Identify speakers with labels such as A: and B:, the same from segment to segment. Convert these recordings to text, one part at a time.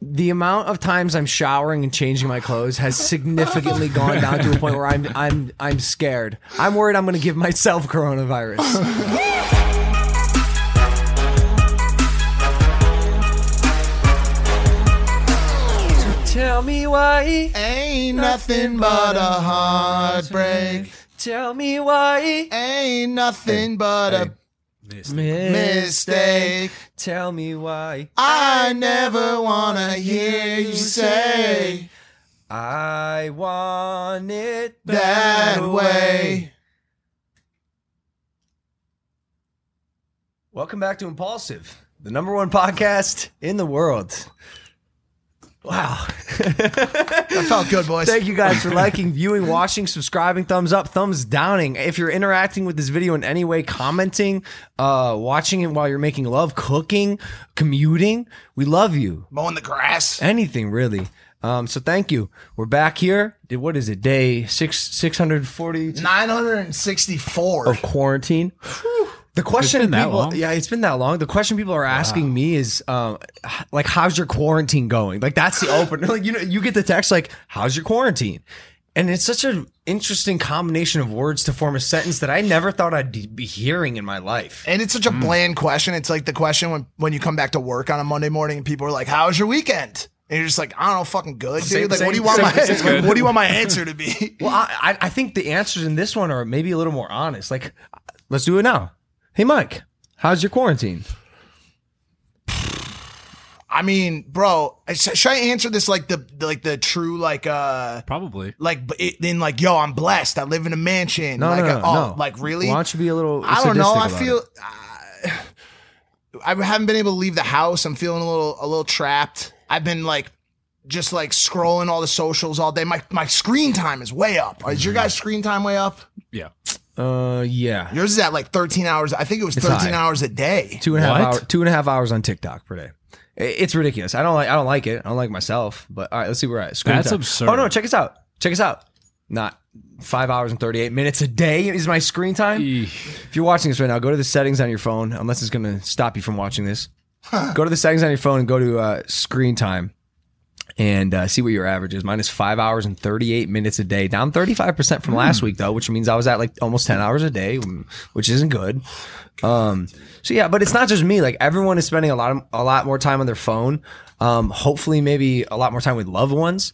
A: The amount of times I'm showering and changing my clothes has significantly gone down to a point where I'm I'm I'm scared. I'm worried I'm gonna give myself coronavirus. Tell me why,
B: Ain't nothing but a heartbreak.
A: tell me why,
B: Ain't nothing but a mistake.
A: Tell me why.
B: I never wanna hear you say
A: I want it
B: that way.
A: Welcome back to Impaulsive, the number one podcast in the world. Wow.
B: That felt good, boys.
A: Thank you guys for liking, viewing, watching, subscribing, thumbs up, thumbs downing. If you're interacting with this video in any way, commenting, uh, watching it while you're making love, cooking, commuting, we love you.
B: Mowing the grass.
A: Anything really. Um, so thank you. We're back here. Did- What is it? Day six six hundred forty
B: 964.
A: of quarantine. The question
C: that
A: people,
C: long?
A: yeah, it's been that long. The question people are asking me is, um, like, how's your quarantine going? Like, that's the opener. Like, you know, you get the text like, "How's your quarantine?" And it's such an interesting combination of words to form a sentence that I never thought I'd be hearing in my life.
B: And it's such a bland question. It's like the question when, when you come back to work on a Monday morning and people are like, How's your weekend? And you're just like, I don't know, fucking good, dude.
A: Same-
B: like, what do you want
A: same-
B: my what do you want my answer to be?
A: Well, I- I think the answers in this one are maybe a little more honest. Like, let's do it now. Hey, Mike, how's your quarantine?
B: I mean, bro, should I answer this like the like the true like uh
C: Probably.
B: like it, then like yo, I'm blessed. I live in a mansion.
A: No,
B: like,
A: no, no,
B: oh,
A: no.
B: like really?
A: Why don't you be a little?
B: I don't know. I feel uh, I haven't been able to leave the house. I'm feeling a little a little trapped. I've been like just like scrolling all the socials all day. My my screen time is way up. Is your guys' screen time way up?
C: Yeah.
A: Uh, yeah.
B: Yours is at like 13 hours. I think it was 13
A: high.
B: hours a day.
A: two and a half
C: What?
A: hours two and a half hours on TikTok per day. I- It's ridiculous. I don't like I don't like it. I don't like myself. But all right, let's see where we're at. Screen
C: That's
A: time.
C: absurd.
A: Oh no, check us out. Check us out. Not five hours and thirty eight minutes a day is my screen time.
C: Eesh.
A: If you're watching this right now, go to the settings on your phone, unless it's gonna stop you from watching this. Go to the settings on your phone and go to uh, screen time and uh, see what your average is. Mine is five hours and 38 minutes a day, down 35% from last week, though, which means I was at like almost 10 hours a day, mm, which isn't good. Um, so yeah, but it's not just me. Like everyone is spending a lot of, a lot more time on their phone. Um, hopefully, maybe a lot more time with loved ones,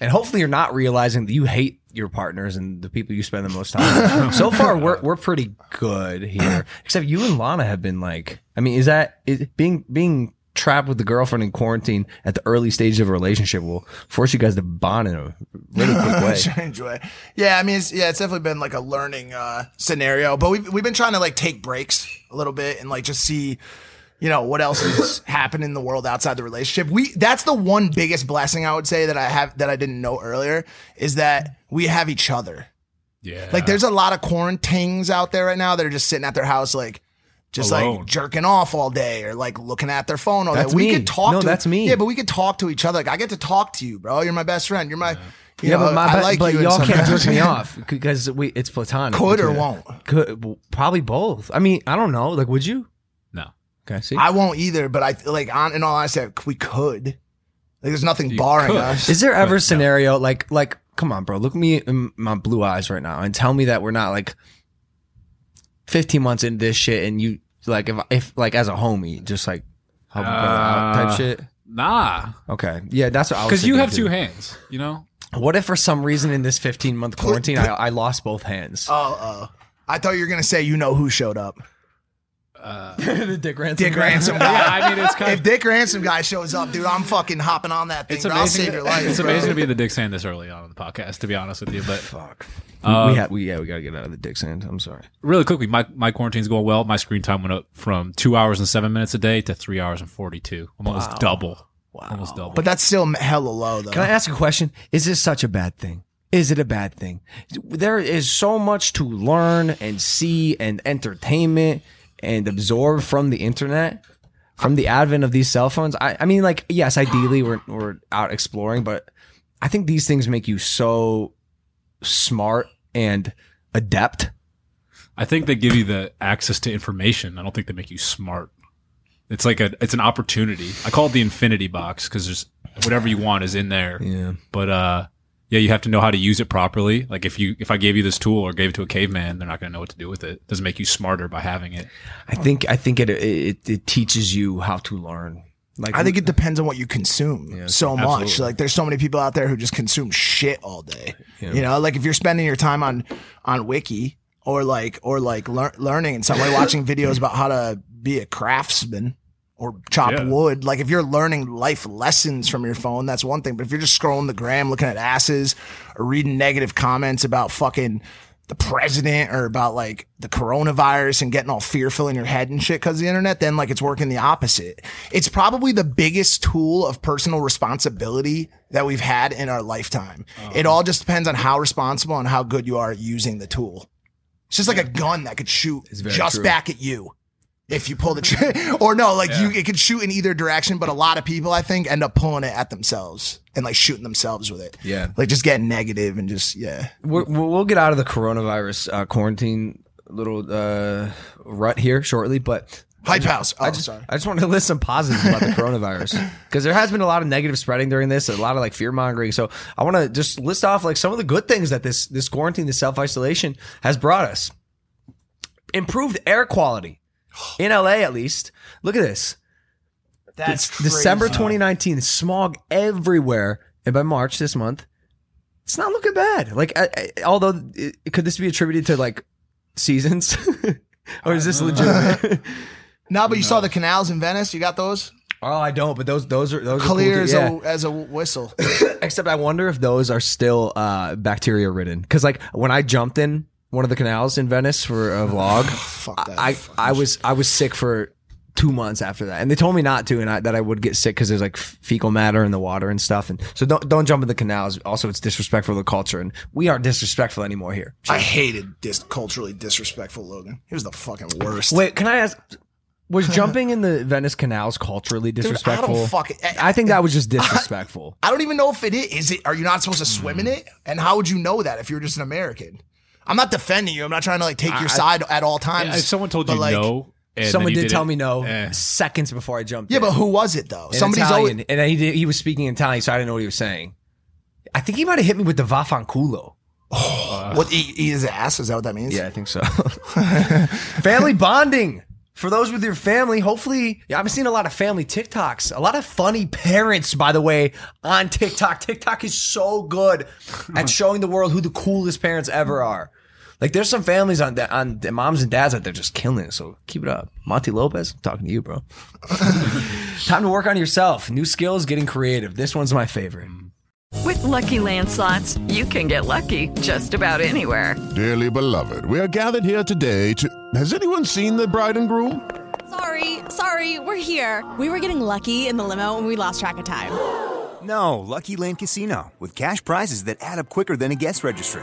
A: and hopefully, you're not realizing that you hate your partners and the people you spend the most time. with. so far, we're we're pretty good here. Except you and Lana have been like, I mean, is that is being being trapped with the girlfriend in quarantine at the early stage of a relationship will force you guys to bond in a really quick way.
B: Strange way. Yeah, I mean, it's, yeah, it's definitely been like a learning uh, scenario. But we've we've been trying to like take breaks a little bit and like just see, you know, what else is happening in the world outside the relationship. We that's the one biggest blessing I would say that I have that I didn't know earlier is that we have each other.
C: Yeah.
B: Like, there's a lot of quarantines out there right now that are just sitting at their house like. Just
C: Alone.
B: like jerking off all day or like looking at their phone all
A: That's
B: day. We
A: me.
B: could talk
A: No,
B: to
A: that's me.
B: Yeah, but we could talk to each other. Like I get to talk to you, bro. You're my best friend. You're my you
A: Yeah,
B: know,
A: but, my,
B: I
A: but,
B: like
A: but
B: you
A: y'all can't jerk me off because we it's platonic.
B: Could or won't?
A: Could probably both. I mean, I don't know. Like, would you?
C: no.
A: Okay, see.
B: I won't either, but I like on in all honesty, we could. Like, there's nothing barring
C: could.
B: us.
A: Is there ever a
C: But no.
A: scenario like like come on, bro, look me in my blue eyes right now and tell me that we're not like 15 months into this shit and you like if if like as a homie just like help each other out type
C: Uh,
A: shit.
C: Nah.
A: Okay, yeah, that's what I was.
C: Because you have
A: too.
C: two hands, you know?
A: What if for some reason in this 15 month quarantine I, I lost both hands?
B: Oh, oh. I thought you were gonna say you know who showed up.
A: Uh, the Dick Ransom.
B: Dick
A: guy.
B: Ransom guy.
C: Yeah, I mean, it's kind
B: If
C: of.
B: Dick Ransom guy shows up, dude, I'm fucking hopping on that thing.
C: It's
B: bro. I'll
C: amazing.
B: save your life.
C: it's
B: bro.
C: amazing to be the Dick Sand this early on in the podcast, to be honest with you. But
A: Fuck.
C: Uh,
A: we had we yeah we gotta get out of the dick sand. I'm sorry.
C: really quickly, my, my quarantine's going well. My screen time went up from two hours and seven minutes a day to three hours and 42. Almost double. Wow. Almost double.
B: But that's still hella low though.
A: Can I ask a question? Is this such a bad thing? Is it a bad thing? There is so much to learn and see and entertainment and absorb from the internet, from the advent of these cell phones. I, I mean, like, yes, ideally we're, we're out exploring, but I think these things make you so smart and adept.
C: I think they give you the access to information. I don't think they make you smart. It's like a, it's an opportunity. I call it the infinity box because there's whatever you want is in there.
A: Yeah.
C: But, uh, yeah, you have to know how to use it properly. Like if you, if I gave you this tool or gave it to a caveman, they're not going to know what to do with it. It doesn't make you smarter by having it.
A: I think, I think it, it, it teaches you how to learn. Like,
B: I think it depends on what you consume so much.
C: absolutely.
B: Like there's so many people out there who just consume shit all day. You know, like if you're spending your time on on wiki or like or like lear- learning in some way watching videos about how to be a craftsman or chop
C: Yeah.
B: wood, like if you're learning life lessons from your phone, that's one thing. But if you're just scrolling the gram looking at asses or reading negative comments about fucking the president or about like the coronavirus and getting all fearful in your head and shit because the internet, then like it's working the opposite. It's probably the biggest tool of personal responsibility that we've had in our lifetime. It uh-huh. all just depends on how responsible and how good you are at using the tool. It's just like a gun that could shoot just
A: true.
B: back at you. If you pull the trigger, or no, like you, it could shoot in either direction. But a lot of people, I think, end up pulling it at themselves and like shooting themselves with it.
A: Yeah.
B: like just getting negative and just yeah.
A: We're, we'll we'll get out of the coronavirus uh, quarantine little uh, rut here shortly, but
B: Hype house. Oh,
A: I just,
B: sorry.
A: I just want to list some positives about the coronavirus because there has been a lot of negative spreading during this, a lot of like fear mongering. So I want to just list off like some of the good things that this this quarantine, this self isolation has brought us. Improved air quality in LA, at least. Look at this.
B: That's
A: It's December 2019, smog everywhere, and by March this month, it's not looking bad. Like, I, I, although it, could this be attributed to like seasons, or is this legitimate?
B: No, but you saw the canals in Venice. You got those
A: oh, I don't. But those those are those
B: clear
A: are
B: as,
A: cool too, yeah.
B: a, as a whistle.
A: Except I wonder if those are still uh, bacteria ridden. Because like when I jumped in one of the canals in Venice for a vlog, oh,
B: Fuck that.
A: I I was I was sick for two months after that, and they told me not to, and I, that I would get sick because there's like fecal matter in the water and stuff, and so don't don't jump in the canals. Also, it's disrespectful to the culture, and we aren't disrespectful anymore here.
B: I hated dis- culturally disrespectful Logan. He was the fucking worst.
A: Wait, can I ask? Was jumping in the Venice canals culturally
B: Dude,
A: disrespectful?
B: I don't fucking.
A: I think that was just disrespectful.
B: I don't even know if it is. Is it? Are you not supposed to swim in it? And how would you know that if you're just an American? I'm not defending you. I'm not trying to like take your side at all times.
C: If someone told
B: but,
C: you
B: like,
C: no, and
A: Someone
C: then you
A: did tell
C: it,
A: me no
C: eh.
A: seconds before I jumped.
B: Yeah,
A: in.
B: but who was it though?
A: in
B: Somebody's
A: Italian,
B: always.
A: and he did, he was speaking Italian, so I didn't know what he was saying. I think he might have hit me with the vafanculo.
B: What eat, eat his ass? Is that what that means?
A: Yeah, I think so. family bonding for those with your family. Hopefully, yeah, I've seen a lot of family TikToks. A lot of funny parents, by the way, on TikTok. TikTok is so good at showing the world who the coolest parents ever are. Like, there's some families on the, on the moms and dads out there just killing it. So keep it up, Monty Lopez. I'm talking to you, bro. Time to work on yourself. New skills, getting creative. This one's my favorite.
D: With Lucky Land slots, you can get lucky just about anywhere.
E: Dearly beloved, we are gathered here today to. Has anyone seen the bride and groom?
F: Sorry, sorry, we're here. We were getting lucky in the limo and we lost track of time.
G: No, Lucky Land Casino, with cash prizes that add up quicker than a guest registry.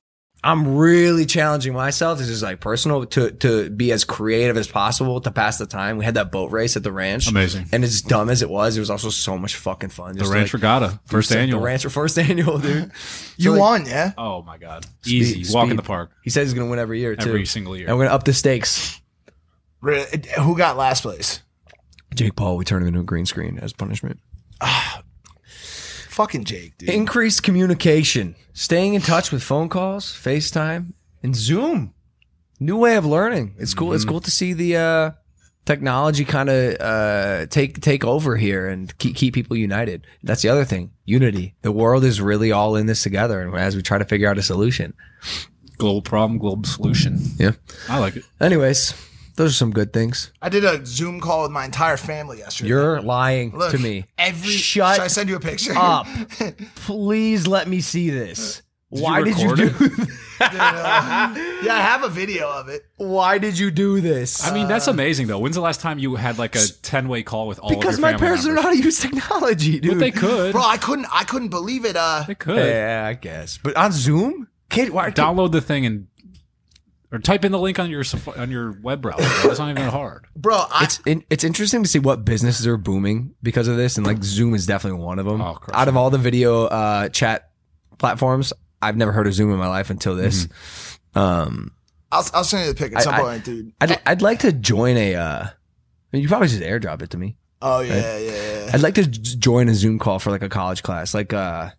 A: I'm really challenging myself. This is like personal to to be as creative as possible to pass the time. We had that boat race at the ranch.
C: Amazing.
A: And as dumb as it was, it was also so much fucking fun.
C: The
A: Just
C: Ranch
A: like,
C: Regatta, first
A: the
C: annual.
A: ranch for first annual, dude.
B: You
A: So, like,
B: won, yeah.
C: Oh my god, easy
A: speed-
C: walk in the park.
A: He says he's gonna win every year too.
C: Every single year.
A: And we're gonna up the stakes.
B: Re- Who got last place?
A: Jake Paul, we turn him into a green screen as punishment.
B: Ah, Fucking Jake, dude.
A: Increased communication, staying in touch with phone calls, FaceTime, and Zoom. New way of learning. It's cool.
C: Mm-hmm.
A: It's cool to see the uh, technology kind of uh, take take over here and keep keep people united. That's the other thing. Unity. The world is really all in this together, and as we try to figure out a solution.
C: Global problem, global solution.
A: Yeah.
C: I like it.
A: Anyways, those are some good things.
B: I did a Zoom call with my entire family yesterday.
A: You're lying
B: Look,
A: to me.
B: Every
A: Shut
B: Should I send you a picture?
A: up. Please let me see this.
C: Did
A: Why
C: you
A: did you do?
C: it?
B: yeah, I have a video of it.
A: Why did you do this?
C: I mean, that's amazing though. When's the last time you had like a ten way call with all
A: because
C: of your
A: my
C: family
A: parents don't know
C: members?
A: how to use technology, dude.
C: But they could.
B: Bro, I couldn't I couldn't believe it. Uh
C: They could
A: Yeah, I guess. But on Zoom, kid, why?
C: download the thing and or type in the link on your on your web browser. It's not even hard.
B: bro, I
A: It's in, it's interesting to see what businesses are booming because of this, and like Zoom is definitely one of them.
C: Oh,
A: Out of all the video uh, chat platforms, I've never heard of Zoom in my life until this. Um,
B: I'll, I'll send you the pic at some
A: I- I-
B: point, dude.
A: I'd I'd like to join a. Uh, you probably just airdrop it to me.
B: Oh yeah, yeah, yeah.
A: I'd like to j- join a Zoom call for like a college class, like uh,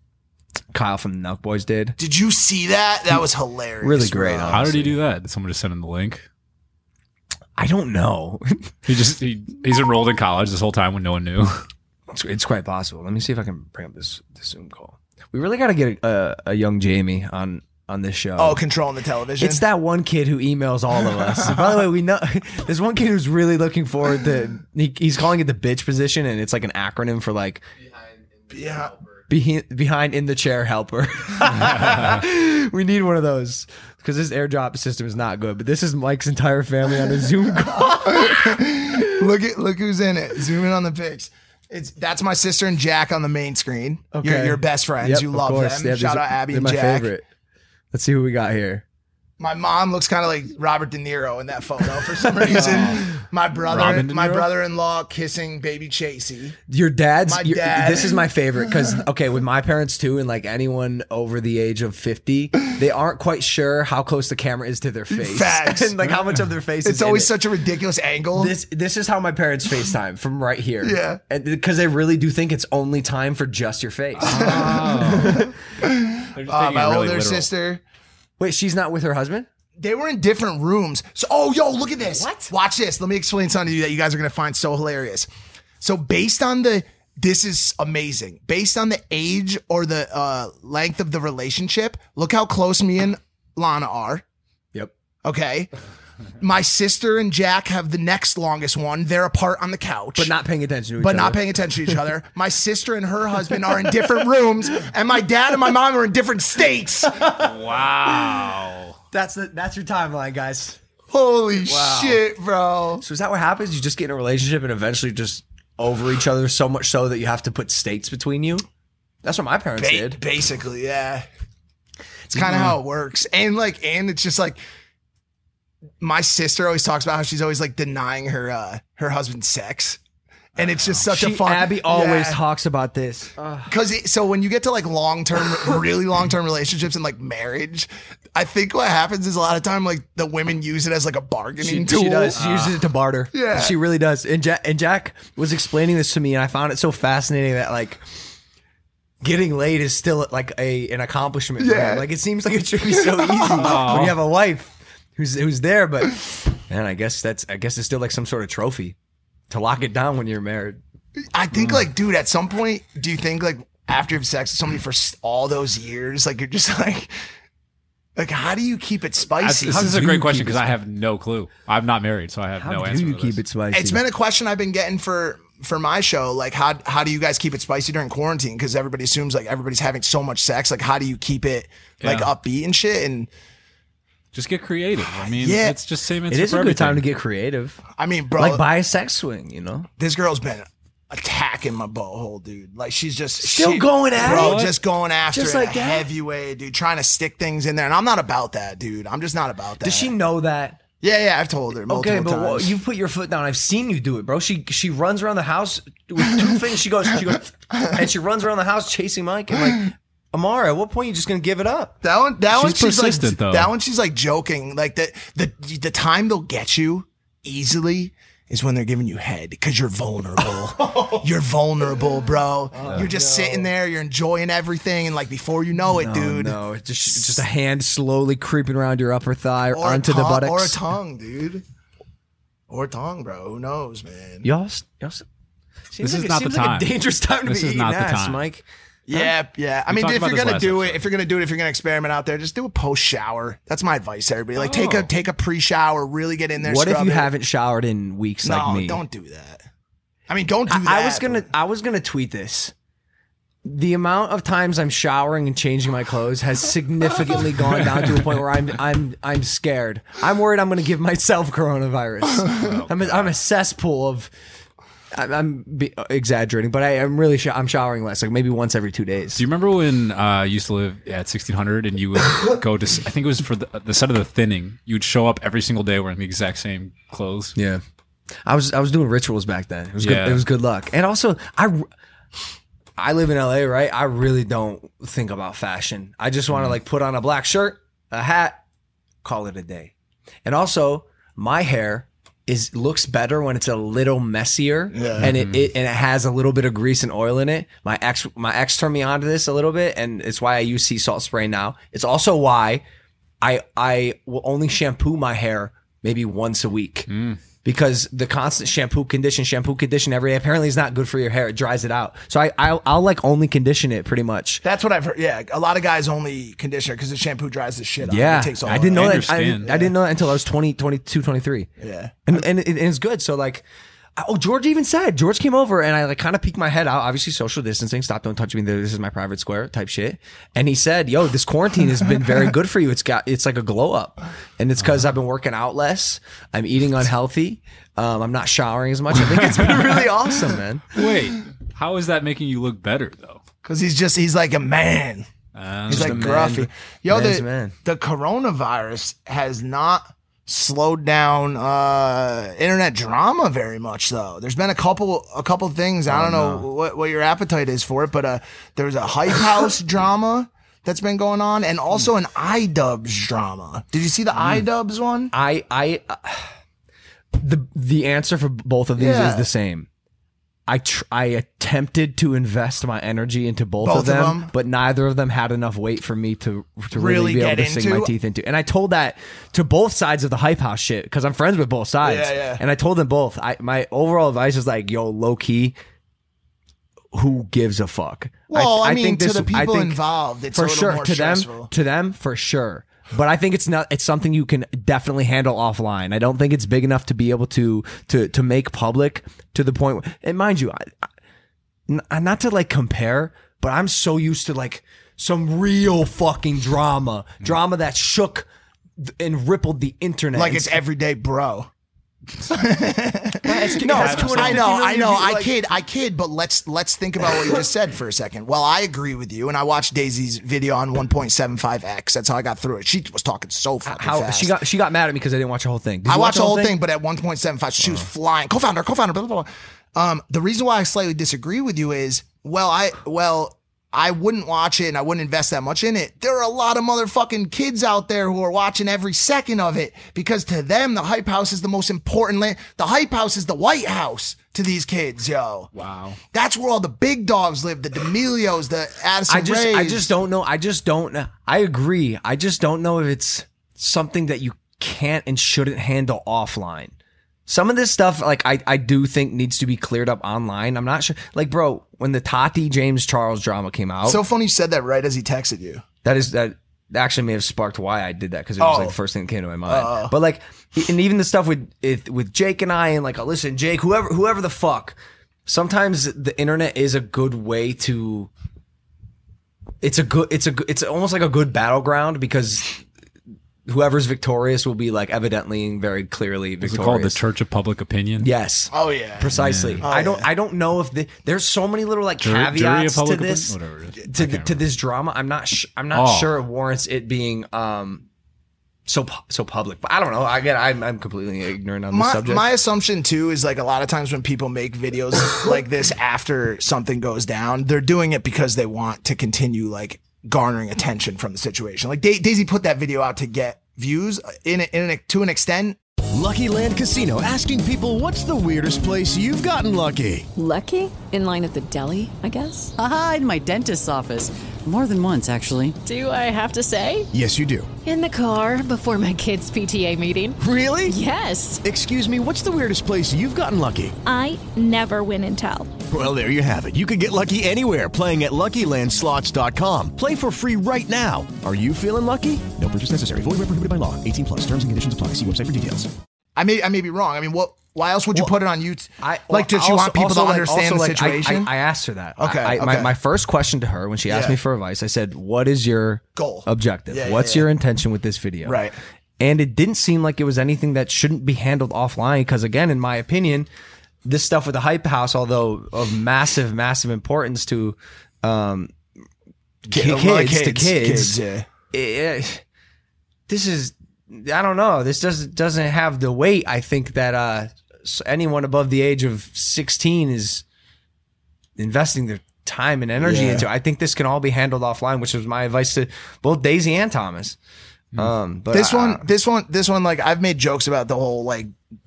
A: Kyle from the Nelk Boys did.
B: Did you see that? That was hilarious.
A: Really great,
B: bro.
C: How did he do that? Did someone just send him the link?
A: I don't know.
C: He just he, he's enrolled in college this whole time when no one knew.
A: it's, it's quite possible. Let me see if I can bring up this, this Zoom call. We really got to get a, a young Jamie on on this show.
B: Oh, controlling the television.
A: It's that one kid who emails all of us. By the way, we know there's one kid who's really looking forward to. He, he's calling it the bitch position, and it's like an acronym for like
B: yeah.
A: Behind, behind in the chair helper. we need one of those because this airdrop system is not good. But this is Mike's entire family on a Zoom call.
B: Look at look who's in it. Zoom in on the pics. It's that's my sister and Jack on the main screen. You're, you're best friends.
A: Yep,
B: you love
A: course.
B: them.
A: Yeah,
B: Shout out Abby
A: they're
B: and
A: my
B: Jack.
A: favorite. Let's see who we got here.
B: My mom looks kind of like Robert De Niro in that photo for some reason. my brother,
C: Robin De
B: my
C: Niro?
B: brother-in-law kissing baby Chasey.
A: Your dad's.
B: My
A: your-
B: dad.
A: This is my favorite because okay, with my parents too, and like anyone over the age of fifty, they aren't quite sure how close the camera is to their face,
B: Facts.
A: and like how much of their face.
B: It's
A: is in
B: always
A: it.
B: such a ridiculous angle.
A: This this is how my parents FaceTime from right here.
B: Yeah.
A: because they really do think it's only time for just your face.
C: They're just
B: Uh,
C: taking
B: my
C: it really
B: older
C: literal.
B: sister.
A: Wait, she's not with her husband.
B: They were in different rooms. So, oh, yo, look at this. What? Watch this. Let me explain something to you that you guys are going to find so hilarious. So, based on the, this is amazing. Based on the age or the uh, length of the relationship, look how close me and Lana are.
A: Yep.
B: Okay. My sister and Jack have the next longest one. They're apart on the couch.
A: But not paying attention to each
B: but not
A: other.
B: paying attention to each other. My sister and her husband are in different rooms, and my dad and my mom are in different states.
C: Wow.
A: That's the that's your timeline, guys.
B: Holy shit, bro.
A: So is that what happens? You just get in a relationship and eventually just over each other so much so that you have to put states between you. That's what my parents
B: Ba-
A: did.
B: basically, yeah. It's kind of how it works. And like, and it's just like my sister always talks about how she's always like denying her uh her husband's sex. And it's just such a fun.
A: Abby always
B: Yeah.
A: talks about this.
B: Because so when you get to like long term, really long term relationships and like marriage, I think what happens is a lot of time like the women use it as like a bargaining
A: She,
B: tool.
A: she does. She uses it to barter.
B: Yeah.
A: she really does. And Jack, and Jack was explaining this to me, and I found it so fascinating that like getting laid is still like a an accomplishment. For
B: Yeah.
A: him. Like it seems like it should be so easy when you have a wife who's who's there, but man, I guess that's I guess it's still like some sort of trophy to lock it down when you're married.
B: I think mm. like, dude, at some point, do you think like after you have sex with somebody for all those years, like you're just like, like how do you keep it spicy?
C: this is a great question because I have no clue. I'm not married, so I have no
A: How
C: answer.
A: do you keep
C: this.
A: it spicy?
B: It's been a question I've been getting for for my show. Like, how how do you guys keep it spicy during quarantine? Because everybody assumes like everybody's having so much sex. Like, how do you keep it like
C: Yeah.
B: upbeat and shit? And
C: Just get creative. I ah, mean,
B: Yeah.
C: it's just same.
A: it is a good time to get creative.
B: I mean, bro,
A: like buy a sex swing, you know.
B: this girl's been attacking my butthole, dude. Like, she's just
A: Still
B: she-
A: going at
B: bro,
A: it?
B: just going after
A: Just
B: it,
A: like
B: a
A: that?
B: heavyweight, dude. Trying to stick things in there, and I'm not about that, dude. I'm just not about that.
A: Does she know that?
B: Yeah, yeah. I've told her multiple
A: Okay, but
B: times.
A: well, you put your foot down. I've seen you do it, bro. She she runs around the house with two things. She goes, she goes, and she runs around the house chasing Mike. And like, Amara, at what point are you just gonna give it up?
B: That one, that
C: She's
B: one, she's like,
C: persistent, though.
B: that one, she's like joking. Like the the the time they'll get you easily is when they're giving you head because you're vulnerable. you're vulnerable, bro. Oh, you're just sitting there, you're enjoying everything, and like before you know it, dude,
A: no, it's just it's just a hand slowly creeping around your upper thigh or,
B: or a
A: onto the
B: tongue-
A: buttocks.
B: or a tongue, dude, or a tongue, bro. Who knows, man?
A: Y'all, y'all seems
C: This
A: like
C: is
A: it
C: not the
A: seems like
C: time.
A: a dangerous time to
C: This
A: be
C: is
A: eating
C: not the time.
A: Mike.
B: Yeah, yeah. I
C: We
B: mean, if you're gonna do it, if you're gonna do it, if you're gonna experiment out there, just do a post shower. That's my advice, everybody. Like take
C: Oh.
B: a take a pre shower, really get in there.
A: What if you
B: it.
A: haven't showered in weeks
B: No,
A: like me?
B: don't do that. I mean, don't do that.
A: I, I was gonna I was gonna tweet this. The amount of times I'm showering and changing my clothes has significantly gone down to a point where I'm I'm I'm scared. I'm worried I'm gonna give myself coronavirus. I'm a, I'm a cesspool of. I'm, I'm be, exaggerating, but I, I'm really sh- I'm showering less, like maybe once every two days.
C: Do you remember when uh, I used to live at 1600 and you would go to, I think it was for the, the set of the thinning, you would show up every single day wearing the exact same clothes?
A: Yeah, I was I was doing rituals back then. It was good. It was good luck, and also I. I live in LA, right? I really don't think about fashion. I just want to like put on a black shirt, a hat, call it a day. And also, my hair is looks better when it's a little messier and it, it mm-hmm. and it has a little bit of grease and oil in it. My ex my ex turned me on to this a little bit and it's why I use sea salt spray now. It's also why I I will only shampoo my hair maybe once a week. Mm. Because the constant shampoo condition, shampoo condition every day apparently is not good for your hair. It dries it out. So I I'll, I'll like only condition it pretty much.
B: That's what I've heard. Yeah, a lot of guys only conditioner because the shampoo dries the shit out.
A: Yeah,
B: it takes all
A: I didn't know
C: I
A: that. I,
C: understand.
A: I didn't know that until I was 20, 22, 23.
B: Yeah.
A: and and, it, and it's good. So like, oh, George even said George came over and I like kind of peeked my head out. Obviously, social distancing. Stop, don't touch me. This is my private square type shit. And he said, "Yo, this quarantine has been very good for you. It's got it's like a glow up, and it's because I've been working out less. I'm eating unhealthy. Um, I'm not showering as much. I think it's been really awesome, man.
C: Wait, how is that making you look better though?
B: because he's just he's like a man.
C: Uh,
B: He's like
A: a man,
B: gruffy. Yo,
A: man's
B: the
A: man.
B: the coronavirus has not slowed down uh internet drama very much though. There's been a couple a couple things. I don't know what what your appetite is for it, but uh there was a hype house drama that's been going on and also an iDubbbz drama. Did you see the iDubbbz one?
A: I I uh, the the answer for both of these
B: Yeah.
A: is the same. I tr- I attempted to invest my energy into both,
B: Both
A: of
B: of
A: them,
B: them?
A: but neither of them had enough weight for me to to
B: Really
A: really, be
B: get
A: able to sink my teeth into. And I told that to both sides of the hype house shit because I'm friends with both sides.
B: Yeah, yeah.
A: And I told them both. I my overall advice is like, yo, low key. Who gives a fuck?
B: Well, I, mean, to
A: this-
B: the people involved, it's
A: for
B: a little
A: sure
B: more
A: to
B: stressful.
A: them to them for sure but i think it's not it's something you can definitely handle offline i don't think it's big enough to be able to to to make public to the point. and mind you I, I, not to like compare but i'm so used to like some real fucking drama drama that shook and rippled the internet
B: like it's everyday bro.
A: No,
B: I know, I know, I kid, I kid, but let's let's think about what you just said for a second. Well, I agree with you, and I watched Daisy's video on 1.75x. That's how I got through it. She was talking so fucking
A: how
B: fast.
A: she got she got mad at me because i didn't watch the whole thing
B: I
A: watch
B: watched the whole thing, but at 1.75, she was flying. Co-founder, co-founder, blah blah blah. Um, the reason why I slightly disagree with you is, well, I well. I wouldn't watch it and I wouldn't invest that much in it. There are a lot of motherfucking kids out there who are watching every second of it because to them, the hype house is the most important. La- the hype house is the White House to these kids, yo.
C: wow.
B: That's where all the big dogs live, the D'Amelios, the Addison
A: I just I just don't know. I just don't know. I agree. I just don't know if it's something that you can't and shouldn't handle offline. Some of this stuff, like I, I do think needs to be cleared up online. I'm not sure. Like, bro, when the Tati James Charles drama came out,
B: So funny you said that right as he texted you.
A: that is that actually may have sparked why I did that because it was
B: Oh.
A: like the oh. first thing that came to my mind. but like, and even the stuff with it, with Jake and I, and like, oh, listen, Jake, whoever whoever the fuck. Sometimes the internet is a good way to. It's a good. It's a. good- It's almost like a good battleground because whoever's victorious will be like evidently and very clearly victorious.
C: Is it
A: victorious.
C: called the Church of Public Opinion?
A: Yes.
B: Oh yeah.
A: Precisely. I don't. I don't know if the, there's so many little like
C: Jury- jury
A: caveats to this
C: opinion? Whatever it is.
A: To
C: can't
A: to this drama. I'm not. Sh- I'm not
C: Oh.
A: sure it warrants it being um so so public. But I don't know. Again, I'm I'm completely ignorant on the subject.
B: my assumption too is like a lot of times when people make videos like this after something goes down, they're doing it because they want to continue like garnering attention from the situation. Like Da- Daisy put that video out to get views uh, in a, in a, to an extent.
H: Lucky Land Casino asking people what's the weirdest place you've gotten lucky?
I: Lucky? In line at the deli, I guess?
J: Aha, in my dentist's office.
I: More than once, actually.
J: Do I have to say?
H: Yes, you do.
J: In the car before my kids' PTA meeting.
H: Really?
J: Yes.
H: Excuse me, what's the weirdest place you've gotten lucky?
K: I never win and tell.
H: Well, there you have it. You can get lucky anywhere playing at LuckyLandSlots.com. Play for free right now. Are you feeling lucky? No purchase necessary. Void where prohibited by law. 18 plus. Terms and conditions apply. See website for details.
B: I may I may be wrong. I mean, what? Why else would you
A: Well,
B: put it on YouTube?
A: I,
B: like, did she
A: also-
B: want people
A: also,
B: to
A: like-
B: understand
A: also,
B: the
A: like, I-
B: situation?
A: I, I asked her that.
B: Okay,
A: I, My,
B: okay.
A: my first question to her when she asked
B: Yeah.
A: me for advice, I said, "What is your
B: Goal.
A: objective?
B: Yeah, yeah,
A: What's
B: yeah.
A: your intention with this video?"
B: Right.
A: And it didn't seem like it was anything that shouldn't be handled offline. Because again, in my opinion, this stuff with the hype house, although of massive, massive importance to um,
B: Ki-
A: ki-
B: a lot of
A: kids, to
B: kids,
A: kids,
B: kids, yeah.
A: it- this is I don't know. This doesn't doesn't have the weight. I think that uh, anyone above the age of sixteen is investing their time and energy
B: Yeah.
A: into. I think this can all be handled offline, which was my advice to both Daisy and Thomas. Um, but
B: this
A: I-
B: one, this one, this one, like I've made jokes about the whole like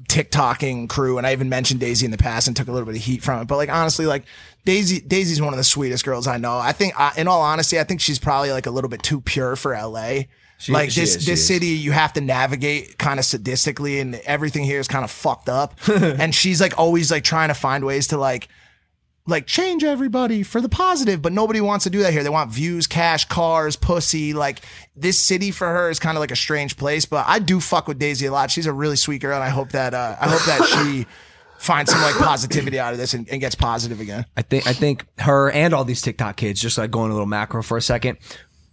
B: TikToking crew, and I even mentioned Daisy in the past and took a little bit of heat from it. But like honestly, like Daisy, Daisy's one of the sweetest girls I know. I think, I, in all honesty, I think she's probably like a little bit too pure for LA.
A: She-
B: like
A: she
B: this,
A: is, she
B: this
A: is.
B: city, you have to navigate kind of sadistically, and everything here is kind of fucked up. and she's like always like trying to find ways to like like change everybody for the positive, but nobody wants to do that here. They want views, cash, cars, pussy. Like this city for her is kind of like a strange place, but I do fuck with Daisy a lot. She's a really sweet girl, and I hope that uh, I hope that she finds some like positivity out of this and, and gets positive again.
A: I think I think her and all these TikTok kids, just like going a little macro for a second,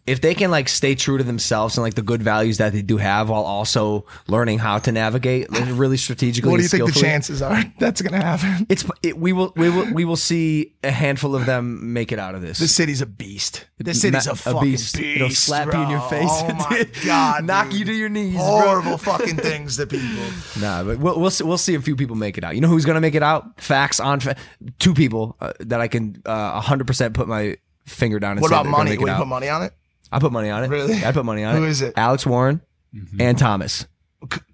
A: if they can like stay true to themselves and like the good values that they do have, while also learning how to navigate really strategically.
B: What do you think the chances are that's gonna happen?
A: It's it, we will we will we will see a handful of them make it out of this.
B: This city's a beast. This city's a fucking beast.
A: It'll slap you in your face.
B: Oh my god,
A: knock
B: dude.
A: you to your knees. bro.
B: Horrible fucking things to people.
A: Nah, but we'll we'll see, we'll see a few people make it out. You know who's gonna make it out? Facts on fa- two people uh, that I can hundred percent put my finger down. And
B: What about money? Would you put money on it?
A: I put money on it.
B: Really?
A: Yeah, I put money on it.
B: Who is it?
A: Alex Warren and Thomas.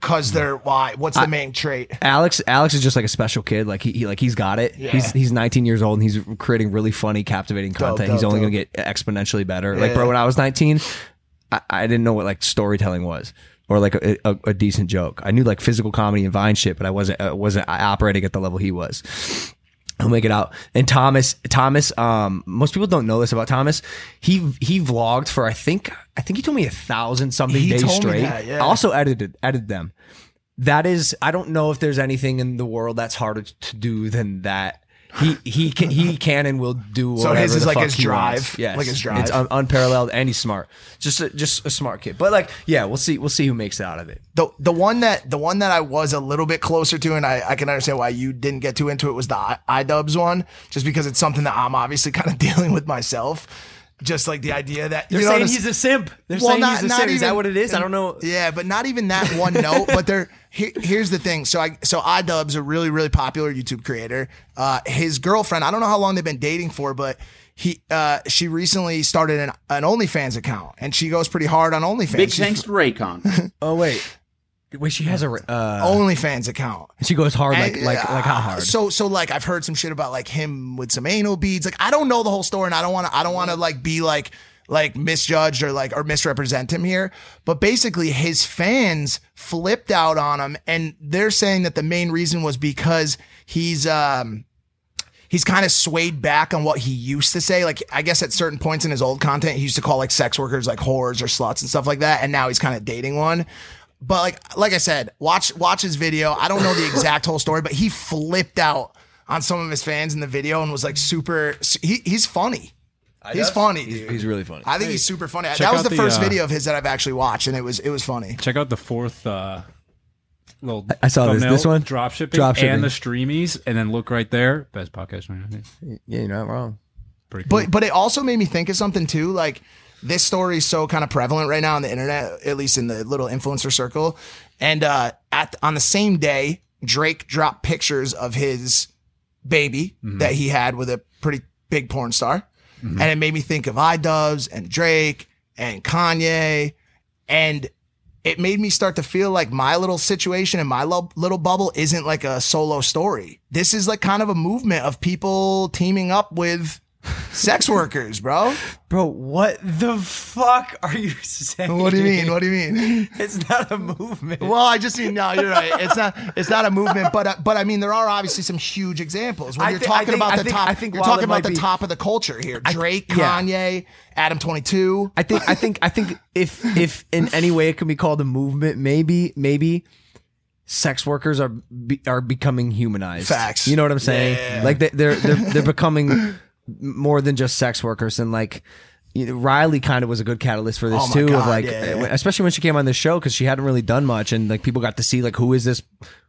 B: Cause they're why? What's the main trait?
A: Alex Alex is just like a special kid. Like he, he like he's got it.
B: Yeah.
A: He's he's 19 years old and he's creating really funny, captivating content.
B: dope,
A: he's only
B: dope.
A: gonna get exponentially better.
B: Yeah.
A: Like bro, when I was 19, I, I didn't know what like storytelling was or like a, a, a decent joke. I knew like physical comedy and Vine shit, but I wasn't uh, wasn't operating at the level he was. He'll make it out. And Thomas, Thomas, um, most people don't know this about Thomas. He he vlogged for I think I think he told me a thousand something
B: He
A: days straight.
B: that, yeah.
A: Also edited edited them. That is, I don't know if there's anything in the world that's harder to do than that. He he can he can and will do. Whatever So
B: his is like his drive?
A: wants. Yes,
B: Like his drive?
A: It's un- unparalleled and he's smart. Just a, just a smart kid. But like, yeah, we'll see. We'll see who makes it out of it.
B: The the one that the one that I was a little bit closer to, and I, I can understand why you didn't get too into it was the I, iDubbbz one, just because it's something that I'm obviously kind of dealing with myself. Just like the idea that
A: They're
B: you know
A: saying he's a simp. They're saying he's a simp. Is that what it is? I don't know.
B: Yeah, but not even that one note. But there, he, here's the thing. So I, so iDubbbz, a really, really popular YouTube creator. Uh, his girlfriend, I don't know how long they've been dating for, but he, uh, she recently started an, an OnlyFans account, and she goes pretty hard on OnlyFans.
L: Big
B: She's-
L: thanks to Raycon.
A: Oh wait, wait. She has a uh,
B: OnlyFans account.
A: She goes hard, like
B: And,
A: like like how
B: uh,
A: hard?
B: So so like I've heard some shit about like him with some anal beads. Like I don't know the whole story, and I don't want to I don't want to like be like like misjudged or like or misrepresent him here. But basically, his fans flipped out on him, and they're saying that the main reason was because he's um he's kind of swayed back on what he used to say. Like, I guess at certain points in his old content, he used to call like sex workers like whores or sluts and stuff like that. And now he's kind of dating one. But like, like I said, watch watch his video. I don't know the exact whole story, but he flipped out on some of his fans in the video and was like super. He, he's funny. He's
A: does?
B: funny,
A: He's-
B: dude.
A: he's really funny.
B: I think he's super funny. That was the
C: the,
B: first
C: uh,
B: video of his that I've actually watched, and it was it was funny.
C: Check out the fourth uh, little.
A: I saw this-
C: thumbnail,
A: this one?
C: drop shipping,
A: Dropshipping.
C: and the streamies, and then look right there. Best podcast. man.
A: Yeah, you're not wrong.
C: Pretty cool.
B: But but it also made me think of something too. Like this story is so kind of prevalent right now on the internet, at least in the little influencer circle. And uh, at on the same day, Drake dropped pictures of his baby
C: Mm-hmm.
B: that he had with a pretty big porn star, and it made me think of iDubbbz and Drake and Kanye, and it made me start to feel like my little situation and my lo- little bubble isn't like a solo story. This is like kind of a movement of people teaming up with Sex workers, bro.
A: Bro, what the fuck are you saying?
B: What do you mean? What do you mean?
A: It's not a movement.
B: Well, I just mean no. You're right. It's not. It's not a movement, but uh, but I mean there are obviously some huge examples when
A: I
B: you're talking
A: think-
B: about
A: I
B: the
A: think-
B: top.
A: I think
B: you're talking about the
A: be-
B: top of the culture here. Drake,
A: yeah.
B: Kanye, Adam Twenty Two.
A: I think I think I think if if in any way it can be called a movement, maybe maybe sex workers are be, are becoming humanized.
B: Facts.
A: You know what I'm saying?
B: Yeah.
A: Like they, they're they're they're becoming more than just sex workers and like. You know, Riley kind of was a good catalyst for this
B: Oh my
A: too, of like,
B: yeah, yeah.
A: especially when she came on the show because she hadn't really done much, and like people got to see like who is this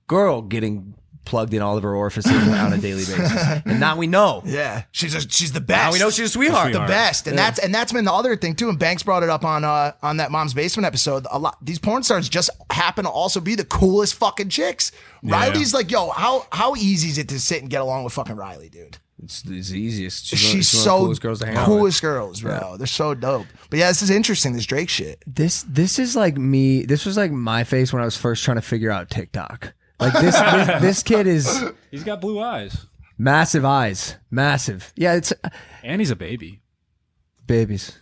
A: girl getting plugged in all of her orifices on a daily basis, and now we know.
B: Yeah, she's a, she's the best.
A: Now we know she's a sweetheart.
B: The best, and
A: Yeah.
B: that's and that's been the other thing too. And Banks brought it up on uh on that Mom's Basement episode. A lot these porn stars just happen to also be the coolest fucking chicks.
A: Yeah.
B: Riley's like, yo, how how easy is it to sit and get along with fucking Riley, dude?
A: It's, it's the easiest. She's,
B: She's,
A: one- she's one
B: so
A: coolest girls to hang out
B: coolest
A: with.
B: girls, bro.
A: Yeah.
B: They're so dope. But yeah, this is interesting. This Drake shit.
A: This this is like me. This was like my face when I was first trying to figure out TikTok. Like this this, this kid is
C: He's got blue eyes.
A: massive eyes, massive. Yeah, it's
C: And he's a baby.
A: babies.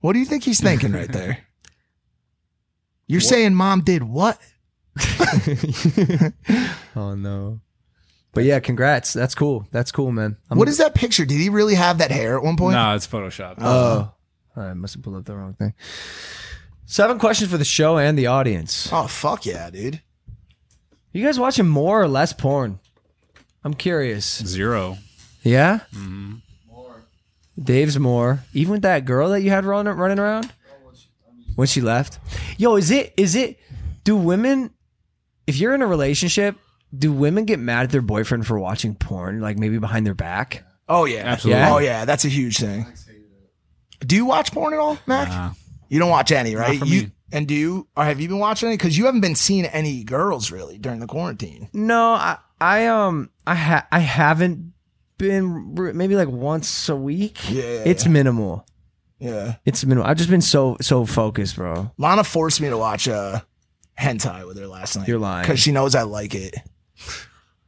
B: What do you think he's thinking right there? You're saying mom did what?
A: Oh no. But yeah, congrats. That's cool. That's cool, man. I'm-
B: What is that picture? Did he really have that hair at one point?
C: Nah, it's Photoshop.
A: Oh, I must have pulled up the wrong thing. Seven questions for the show and the audience.
B: Oh fuck yeah, dude.
A: You guys watching more or less porn? I'm curious.
C: Zero.
A: Yeah.
C: Mm-hmm. More.
A: Dave's more. Even with that girl that you had running running around when she left. Yo, is it is it? Do women, if you're in a relationship, do women get mad at their boyfriend for watching porn, like maybe behind their back?
B: Oh yeah,
A: Absolutely.
B: Oh yeah, that's a huge thing. Do you watch porn at all, Mac? You don't watch any, right?
C: for
B: you
C: me.
B: and do you, or have you been watching any? Because you haven't been seeing any girls really during the quarantine.
A: No, I I um I ha- I haven't been r- maybe like once a week.
B: Yeah,
A: it's minimal.
B: Yeah,
A: It's minimal. I've just been so so focused, bro.
B: Lana forced me to watch uh, hentai with her last night.
A: You're lying.
B: because she knows I like it.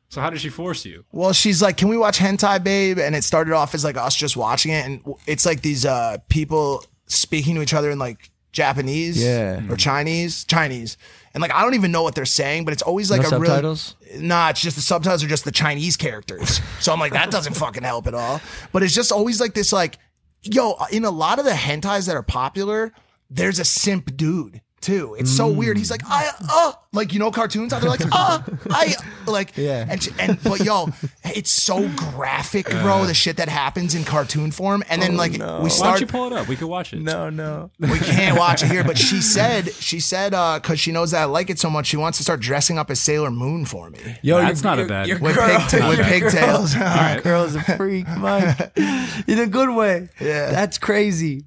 C: So how did she force you?
B: Well, she's like, "Can we watch hentai, babe?" And it started off as like us just watching it, and it's like these uh people speaking to each other in like Japanese,
A: Yeah.
B: or Chinese, Chinese, and like I don't even know what they're saying, but it's always like
A: No
B: a
A: subtitles?
B: really nah. It's just the subtitles are just the Chinese characters, so I'm like that doesn't fucking help at all. But it's just always like this, like yo, in a lot of the hentais that are popular, there's a simp dude. Too. It's so weird. He's like, I, uh, like, you know, cartoons out there, like, uh, I, like,
A: Yeah.
B: and, and, but yo, it's so graphic, bro, the shit that happens in cartoon form. And then,
A: Oh,
B: like,
A: no.
B: we
C: Why
B: start,
C: don't you pull it up? We could watch it.
A: No, no.
B: we can't watch it here, but she said, she said, uh, cause she knows that I like it so much, she wants to start dressing up as Sailor Moon for me.
A: Yo,
C: That's not a bad-
A: Your
B: With,
A: girl,
B: pigta- with pigtails.
A: your girl's a freak, Mike. In a good way.
B: Yeah.
A: That's crazy.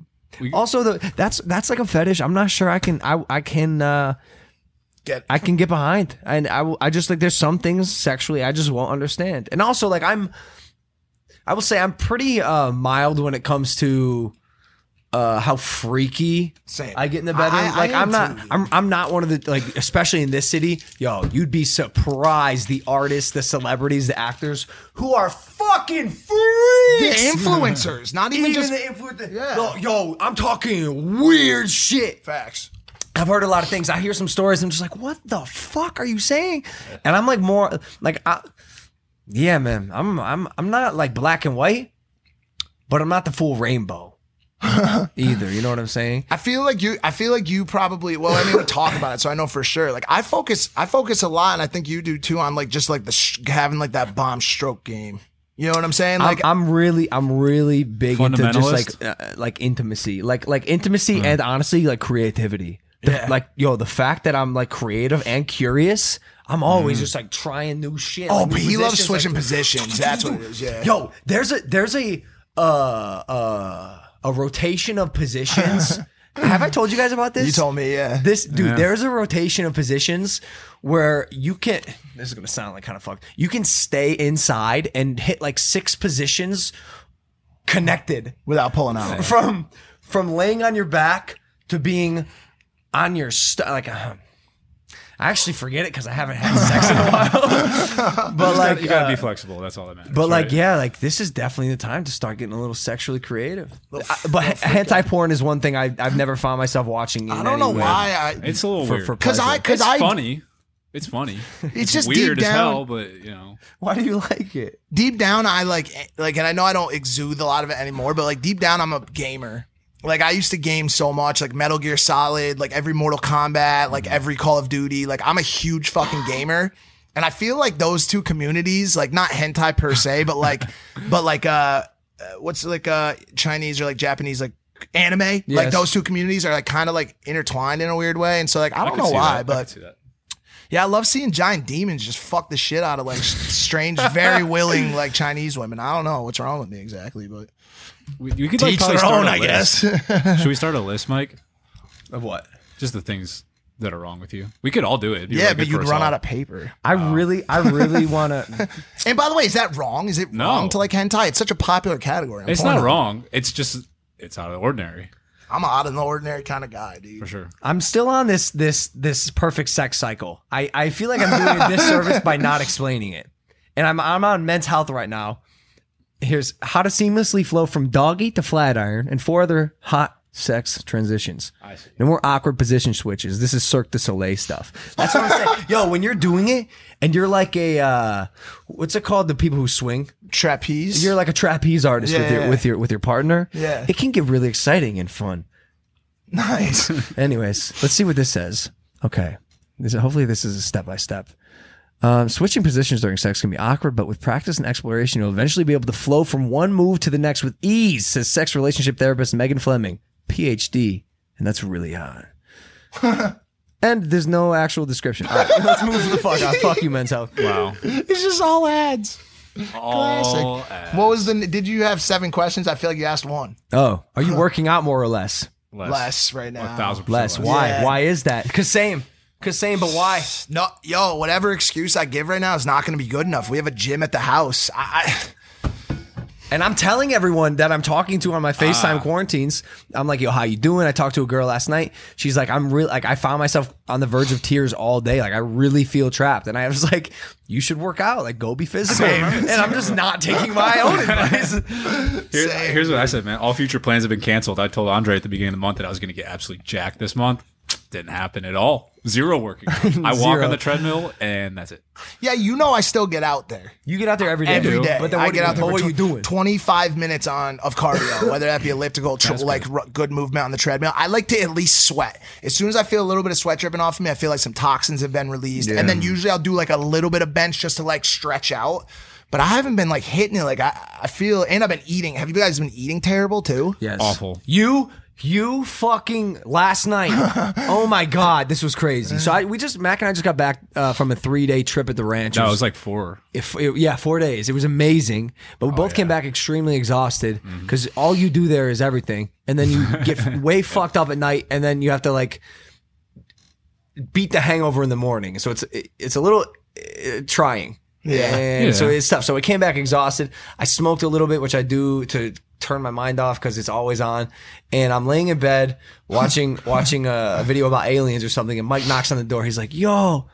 A: Also, the that's that's like a fetish. I'm not sure I can I I can uh
B: Get,
A: I can get behind. And I I just like there's some things sexually I just won't understand. And also like I'm I will say I'm pretty uh mild when it comes to uh how freaky
B: Same.
A: I get in the bedroom.
B: I- I
A: like
B: am
A: I'm not
B: too.
A: I'm I'm not one of the like especially in this city, yo, you'd be surprised the artists, the celebrities, the actors who are fucking freaks, the
B: influencers, not even,
A: Even
B: just
A: the influencers.
B: Yeah.
A: yo, yo, I'm talking weird shit.
B: facts.
A: I've heard a lot of things. I hear some stories. I'm just like, what the fuck are you saying? And I'm like more like, I, yeah, man. I'm I'm I'm not like black and white, but I'm not the full rainbow either. You know what I'm saying?
B: I feel like you. I feel like you probably. Well, I mean, we talk about it, so I know for sure. Like I focus. I focus a lot, and I think you do too. On like just like the sh- having like that bomb stroke game. You know what I'm saying? Like
A: I'm, I'm really I'm really big into just like uh, like intimacy, like like intimacy, and honestly like creativity. The-
B: Yeah.
A: Like yo, the fact that I'm like creative and curious, I'm always just like trying new shit.
B: oh,
A: like,
B: but he loves switching
A: like-
B: positions. That's what it is. Yeah.
A: Yo, there's a there's a uh uh a rotation of positions. Have I told you guys about this?
B: You told me. Yeah.
A: This dude,
C: Yeah.
A: there's a rotation of positions where you can. This is gonna sound like kind of fucked. You can stay inside and hit like six positions connected
B: Without pulling out.
A: from from laying on your back to being on your st- like. Uh, I actually forget it because I haven't had sex in a while. but like,
C: you gotta
A: uh,
C: be flexible. That's all that matters.
A: But like,
C: right?
A: yeah, like this is definitely the time to start getting a little sexually creative. I- but hentai porn is one thing I, I've never found myself watching. In
B: I don't
A: any
B: know
A: way.
B: why. I,
C: it's a little
A: For-
C: weird
B: Cause I, cause I,
C: funny. It's funny.
B: It's just
C: weird
B: deep
C: as hell, but you know,
A: Why do you like it?
B: deep down, I like, like, and I know I don't exude a lot of it anymore, but like deep down, I'm a gamer. Like I used to game so much, like Metal Gear Solid, like every Mortal Kombat, like every Call of Duty. Like I'm a huge fucking gamer. And I feel like those two communities, like not hentai per se, but like, but like, uh, what's like, uh, Chinese or like Japanese, like anime, like those two communities are like kind of like intertwined in a weird way. And so like, I don't
C: could
B: know why,
C: that.
B: But yeah, I love seeing giant demons just fuck the shit out of like strange, very willing like Chinese women. I don't know what's wrong with me exactly, but
C: We, we could
B: To
C: like,
B: each
C: probably
B: their
C: start
B: own,
C: a
B: I
C: list.
B: guess.
C: Should we start a list, Mike?
A: Of what?
C: Just the things that are wrong with you. We could all do it. It'd be
B: yeah,
C: really
B: but
C: good
B: you'd
C: for us
B: run
C: all.
B: out of paper.
A: I oh. really, I really want to.
B: And by the way, is that wrong? Is it
C: No.
B: wrong to like hentai? It's such a popular category. on
C: It's not
B: Pornhub.
C: wrong. It's just it's out of the ordinary
B: I'm an out of the ordinary kind of guy, dude.
C: for sure.
A: I'm still on this this this perfect sex cycle. I, I feel like I'm doing a disservice by not explaining it. And I'm I'm on men's health right now. Here's how to seamlessly flow from doggy to flat iron and four other hot sex transitions.
C: I see.
A: No more awkward position switches. This is Cirque du Soleil stuff. That's what I'm saying. Yo, when you're doing it and you're like a uh what's it called? The people who swing.
B: Trapeze.
A: You're like a trapeze artist with your
B: yeah.
A: with your with your partner.
B: Yeah.
A: It can get really exciting and fun.
B: nice.
A: Anyways, let's see what this says. Okay. This, hopefully, this is a step by step. Um, switching positions during sex can be awkward, but with practice and exploration, you'll eventually be able to flow from one move to the next with ease, says sex relationship therapist Megan Fleming, PhD. And that's really hot. and there's no actual description. All right, let's move the fuck on. Fuck you, men's health.
C: Wow.
B: it's just all ads.
C: All
B: Classic. What was the? Did you have seven questions? I feel like you asked one.
A: Oh, are you working out more or less?
C: less,
B: Less right now.
C: A thousand percent
A: Less. Why?
B: Yeah.
A: Why is that? Cause same. Cause same, but why?
B: No, yo, whatever excuse I give right now is not going to be good enough. We have a gym at the house. I,
A: And I'm telling everyone that I'm talking to on my FaceTime ah. quarantines. I'm like, yo, how you doing? I talked to a girl last night. She's like, I'm really like, I found myself on the verge of tears all day. Like, I really feel trapped. And I was like, you should work out. Like, go be physical. And I'm just not taking my own advice.
C: Here-
B: Same,
C: here's what I said, man. All future plans have been canceled. I told Andre at the beginning of the month that I was going to get absolutely jacked this month. Didn't happen at all. Zero working. I walk
A: Zero.
C: on the treadmill and that's it.
B: yeah, you know, I still get out there.
A: You get out there every day.
B: Every day.
A: But then
B: I
A: what,
B: get
A: are
B: out
A: you,
B: there.
A: but
B: for
A: what are you
B: tw-
A: doing?
B: 25 minutes on of cardio, whether that be elliptical, tr- like r- good movement on the treadmill. I like to at least sweat. As soon as I feel a little bit of sweat dripping off of me, I feel like some toxins have been released. And then usually I'll do like a little bit of bench just to like stretch out. But I haven't been like hitting it. Like I, I feel, and I've been eating. Have you guys been eating terrible too?
A: Yes.
C: Awful.
A: You you fucking last night. oh my god, this was crazy. So I we just Mac and I just got back uh, from a three day trip at the ranch.
C: No, it was like four.
A: if it- yeah, four days. It was amazing, but we both came back extremely exhausted because all you do there is everything, and then you get way fucked up at night, and then you have to like beat the hangover in the morning. So it's it's a little uh, trying.
B: Yeah.
A: and
C: Yeah.
A: so it's tough. So I came back exhausted. I smoked a little bit, which I do to turn my mind off because it's always on. And I'm laying in bed watching watching a, a video about aliens or something, and Mike knocks on the door. He's like, "Yo."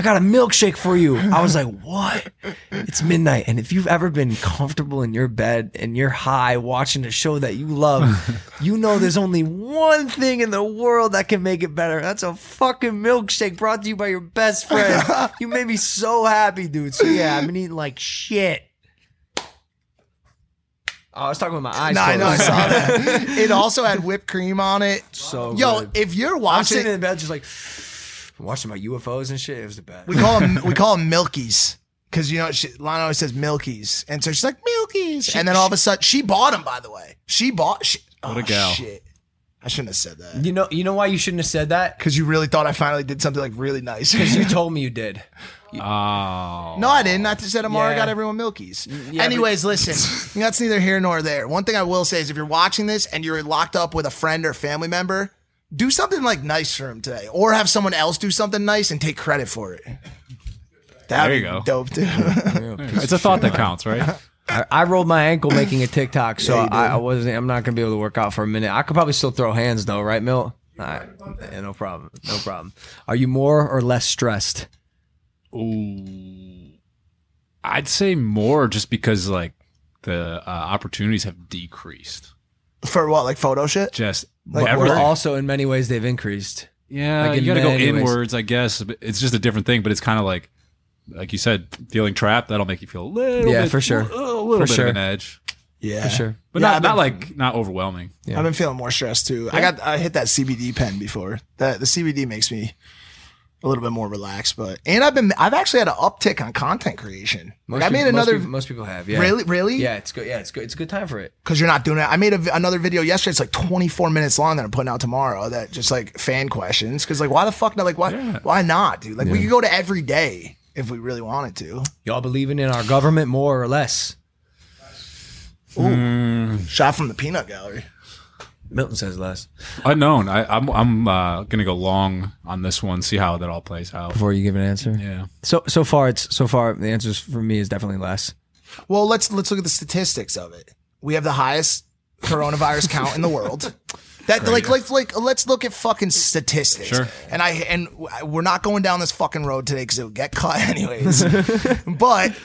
A: I got a milkshake for you. I was like, what? It's midnight. And if you've ever been comfortable in your bed and you're high watching a show that you love, you know there's only one thing in the world that can make it better. That's a fucking milkshake brought to you by your best friend. You made me so happy, dude. So yeah, I've been eating like shit. Oh, I was talking with my eyes.
B: No, I know. I saw that. it also had whipped cream on it.
A: So
B: Yo,
A: good.
B: if you're
A: I'm
B: watching,
A: sitting in bed just like watching my UFOs and shit. It was the best.
B: we call them we call them milkies because you know she, Lana always says milkies, and so she's like milkies, and then all of a sudden she bought them. By the way, she bought. She,
C: What
B: oh,
C: a gal.
B: Shit, I shouldn't have said that
A: You know, you know why you shouldn't have said that?
B: because you really thought I finally did something like really nice.
A: Because you told me you did.
C: Oh.
B: No, I didn't. I just said Amara
A: Yeah.
B: got everyone milkies.
A: Mm, yeah,
B: Anyways, listen, that's neither here nor there. One thing I will say is if you're watching this and you're locked up with a friend or family member, do something like nice for him today, or have someone else do something nice and take credit for it. That'd
C: There you
B: be
C: go.
B: dope too.
C: It's a thought that counts, right?
A: I, I rolled my ankle making a TikTok, so I, I wasn't. I'm not gonna be able to work out for a minute. I could probably still throw hands though, right, Milt? All right. Yeah, no problem. No problem. Are you more or less stressed?
C: Ooh, I'd say more just because like the uh, opportunities have decreased.
B: For what, like photo shit?
C: Just
A: Like,
C: everything.
A: well, also in many ways they've increased.
C: Yeah,
A: Like, in
C: you got to go
A: many ways.
C: inwards, I guess. It's just a different thing, but it's kind of like, like you said, feeling trapped. That'll make you feel a little,
A: Yeah,
C: bit,
A: for sure.
C: a little
A: For
C: bit
A: sure.
C: of an edge,
B: Yeah.
A: For sure.
C: but
B: Yeah,
C: not
B: I've
C: not like not overwhelming.
A: Yeah.
B: I've been feeling more stressed too. I got I hit that CBD pen before. That the CBD makes me a little bit more relaxed, but and I've been I've actually had an uptick on content creation. Like, I made
A: people,
B: another
A: Most people, most people have. Yeah.
B: Really? Really?
A: Yeah. It's good. Yeah. It's good. It's a good time for it.
B: because you're not doing it. I made a, another video yesterday. It's like 24 minutes long that I'm putting out tomorrow. That just like fan questions. Because like, why the fuck not? Like, why? Why not, dude? Like, we could go to every day if we really wanted to.
A: Y'all believing in our government more or less?
B: Ooh, shot from the peanut gallery.
A: Milton says less.
C: Unknown. I, I'm I'm uh, gonna go long on this one. See how that all plays out.
A: Before you give an answer.
C: Yeah.
A: So so far it's so far the answers for me is definitely less.
B: Well, let's let's look at the statistics of it. We have the highest coronavirus count in the world. That like like like let's look at fucking statistics.
C: Sure.
B: And I and we're not going down this fucking road today because it'll get cut anyways. but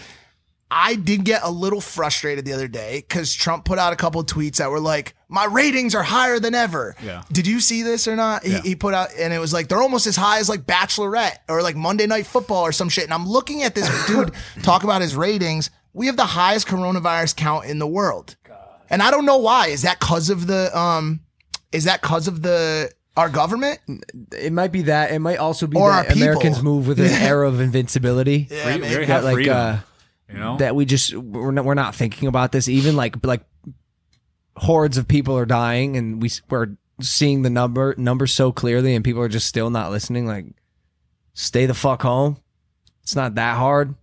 B: I did get a little frustrated the other day because Trump put out a couple of tweets that were like, "My ratings are higher than ever."
C: Yeah.
B: Did you see this or not? He,
C: Yeah.
B: he put out, and it was like they're almost as high as like Bachelorette or like Monday Night Football or some shit. And I'm looking at this dude talk about his ratings. We have the highest coronavirus count in the world, and I don't know why. Is that because of the um? Is that because of the our government?
A: It might be that. It might also be
B: Or
A: that
B: people.
A: Americans move with an era of invincibility.
B: Yeah,
C: Free-
B: man.
C: we already
A: That, like
C: freedom.
A: uh,
C: you know.
A: that we just we're not, we're not thinking about this. Even like like hordes of people are dying, and we we're seeing the number numbers so clearly, and people are just still not listening. Like, stay the fuck home. It's not that hard.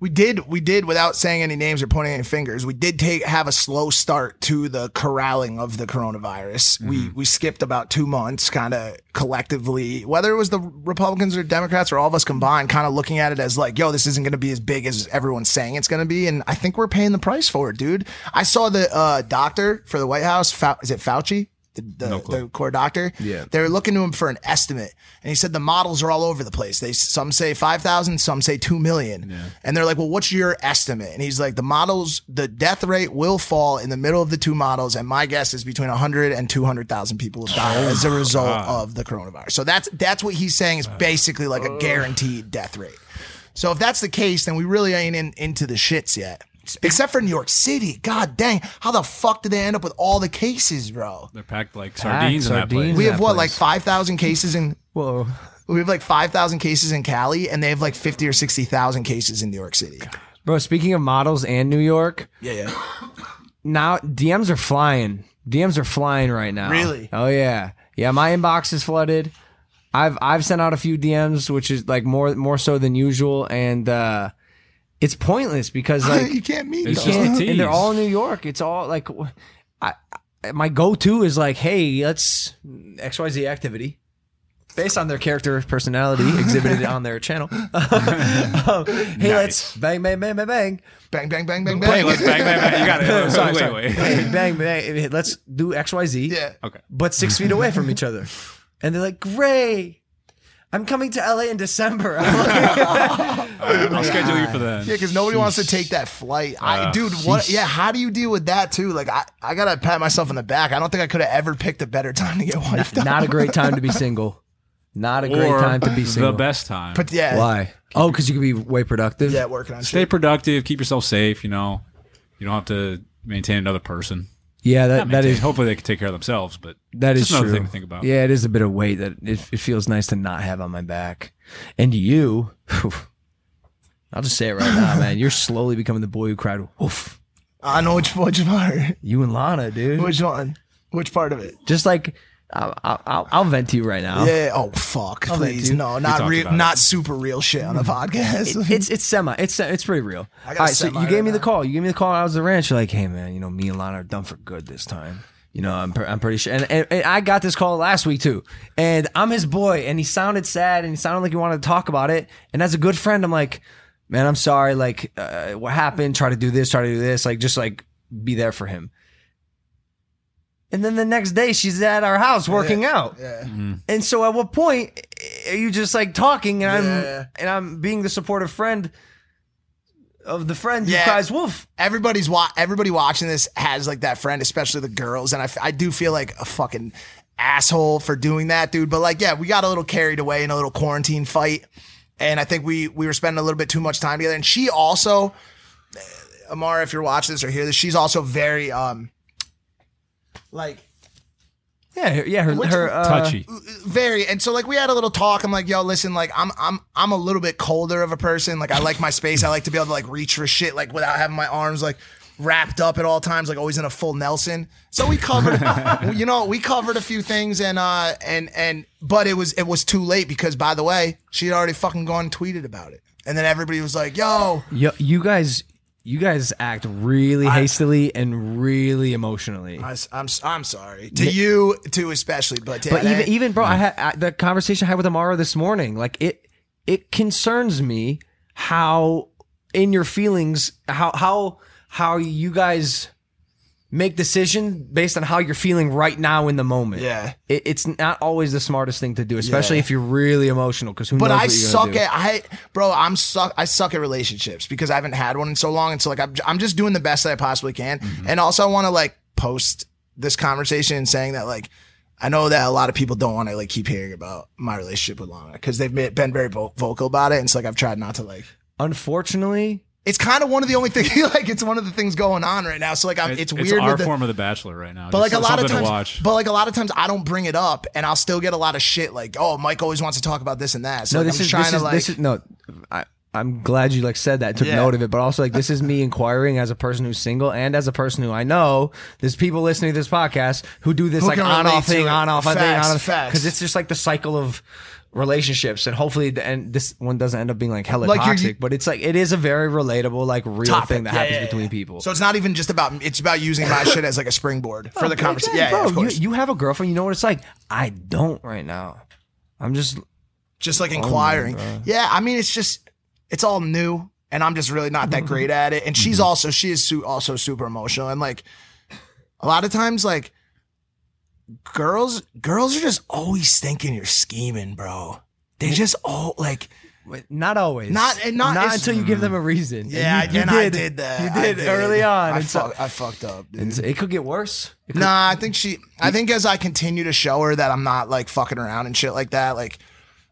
B: We did, we did, without saying any names or pointing any fingers, we did take have a slow start to the corralling of the coronavirus. We we skipped about two months, kind of collectively, whether it was the Republicans or Democrats or all of us combined, kind of looking at it as like, yo, this isn't going to be as big as everyone's saying it's going to be, and I think we're paying the price for it, dude. I saw the uh, doctor for the White House. Fau- is it Fauci? The, the, the core doctor.
A: Yeah.
B: They're looking to him for an estimate. And he said the models are all over the place. They some say 5,000, some say 2 million. And they're like, "Well, what's your estimate?" And he's like, "The models, the death rate will fall in the middle of the two models and my guess is between 100 and 200,000 people will die as a result of the coronavirus." So that's that's what he's saying is basically like a guaranteed death rate. So if that's the case, then we really ain't in, into the shits yet. Except for New York City. God dang. How the fuck did they end up with all the cases, bro?
C: They're packed like sardines in that place.
B: We have what,
A: place.
B: like 5,000 cases in
A: Whoa.
B: we have like 5,000 cases in Cali and they have like 50 or 60,000 cases in New York City.
A: Bro, speaking of models and New York,
B: Yeah, yeah.
A: now DMs are flying. DMs are flying right now.
B: Really?
A: Oh yeah. Yeah, my inbox is flooded. I've I've sent out a few DMs, which is like more more so than usual, and uh it's pointless because like
B: you can't meet
C: It's
B: them.
C: just a
A: can't,
C: tease.
A: and they're all in New York. It's all like I, I my go to is like, hey, let's XYZ activity. Based on their character personality exhibited on their channel. Um, hey, let's bang, bang, bang, bang, bang.
B: Bang, bang, bang, bang,
C: Hey,
B: bang.
C: let's bang, bang, bang. You got it.
A: sorry,
C: wait,
A: sorry.
C: wait.
A: Hey, bang, bang. Let's do XYZ.
B: Yeah.
C: Okay.
A: But six feet away from each other. And they're like, Gray, I'm coming to LA in December. I'm like,
C: I'll schedule you for that.
B: Yeah, because nobody wants to take that flight. I,
C: Uh,
B: dude, what? Yeah, how do you deal with that too? Like, I, I gotta pat myself on the back. I don't think I could have ever picked a better time to get wiped out.
A: Not a great time to be single. Not a great
C: Or
A: time to be single.
C: the best time.
B: But yeah,
A: Why? Oh, because you can be way productive.
B: yeah, working on
C: Stay
B: shit.
C: productive. Keep yourself safe. You know, you don't have to maintain another person.
A: Yeah, that,
C: Not
A: that
C: maintain.
A: is
C: Hopefully, they can take care of themselves. But
A: that is
C: another
A: true.
C: thing to think about.
A: Yeah, it is a bit of weight that it, it feels nice to not have on my back. And you, I'll just say it right now, man. You're slowly becoming the boy who cried. Oof.
B: I know which which part.
A: You and Lana, dude.
B: Which one? Which part of it?
A: Just like I'll, I'll, I'll vent to you right now.
B: Yeah. Oh fuck!
A: I'll
B: Please, no, not real,
C: about it.
B: not super real shit on the podcast.
A: It- it's it's semi. It's it's pretty real.
B: I got
A: All right, so you gave
B: right
A: me the call. You gave me the call. I was at the ranch. You're like, hey man, you know me and Lana are done for good this time. You know, I'm, I'm pretty sure. And, and, and I got this call last week too. And I'm his boy. And he sounded sad and he sounded like he wanted to talk about it. And as a good friend, I'm like, man, I'm sorry. Like, uh, what happened? Try to do this, try to do this. Like, just like be there for him. And then the next day she's at our house working out.
B: Yeah.
A: And so at what point are you just like talking and I'm and I'm being the supportive friend of the friend
B: Yeah.
A: who cries wolf?
B: Everybody's wa- everybody watching this has like that friend, especially the girls, and I, f- I do feel like a fucking asshole for doing that, dude. But like, yeah, we got a little carried away in a little quarantine fight, and I think we we were spending a little bit too much time together. And she also, Amara, if you're watching this or hear this, she's also very um, like
A: Yeah, yeah, her,
B: Which-
A: her uh,
C: Touchy.
B: very and so like we had a little talk. I'm like yo listen like i'm i'm i'm a little bit colder of a person. Like i like my space. I like to be able to like reach for shit like without having my arms like wrapped up at all times like always in a full nelson. So we covered you know we covered a few things and uh and and but it was it was too late because by the way she had already fucking gone and tweeted about it. And then everybody was like yo
A: Yo, you guys you guys act really hastily and really emotionally.
B: I, am I'm sorry to you too especially but
A: but even even bro, I had I, the conversation I had with Amara this morning. Like it it concerns me how in your feelings how how how you guys make decision based on how you're feeling right now in the moment.
B: Yeah.
A: it, it's not always the smartest thing to do, especially
B: Yeah.
A: if you're really emotional. Because who
B: But
A: knows?
B: I
A: what you're
B: suck at I, bro. I'm suck. I suck at relationships because I haven't had one in so long, and so like I'm, I'm just doing the best that I possibly can.
A: Mm-hmm.
B: And also, I want to like post this conversation and saying that like I know that a lot of people don't want to like keep hearing about my relationship with Lana because they've been been very vo- vocal about it, and so like I've tried not to like.
A: Unfortunately,
B: It's kind of one of the only things like it's one of the things going on right now. So like I'm, it's, weird.
C: our
B: the,
C: form of the Bachelor right now.
B: But like a lot of times,
C: watch.
B: but like a lot of times, I don't bring it up, and I'll still get a lot of shit. Like, oh, Mike always wants to talk about this and that. So
A: no,
B: like,
A: this
B: I'm
A: is
B: trying
A: this
B: to
A: is
B: like.
A: this is no. I, I'm glad you like said that, took
B: Yeah.
A: note of it, but also like this is me inquiring as a person who's single and as a person who I know there's people listening to this podcast who do this
B: Who
A: like on off thing,
B: it.
A: on off thing, on off
B: facts.
A: because it's just like the cycle of relationships and hopefully the, and this one doesn't end up being like hella
B: Like, you're-
A: toxic, but it's like it is a very relatable like real
B: topic.
A: thing that
B: Yeah,
A: happens
B: yeah,
A: between
B: yeah.
A: people.
B: So it's not even just about it's about using my shit as like a springboard for the conversation.
A: yeah,
B: Yeah,
A: bro,
B: yeah, of
A: you,
B: course.
A: you have a girlfriend, you know what it's like. I don't right now. I'm just
B: just like
A: Oh,
B: inquiring.
A: bro.
B: yeah, I mean it's just it's all new and I'm just really not that great at it. And she's
A: Mm-hmm.
B: also she is su- also super emotional and like a lot of times like girls girls are just always thinking you're scheming, bro. They just all like
A: not always.
B: Not- and not- it's-
A: until you give them a reason. And
B: yeah,
A: you, you
B: and
A: did.
B: I did that.
A: You
B: I
A: did, early on.
B: I,
A: and so-
B: I fucked up. Dude.
A: so it could get worse. Could-
B: Nah, I think she. I think as I continue to show her that I'm not like fucking around and shit like that, like,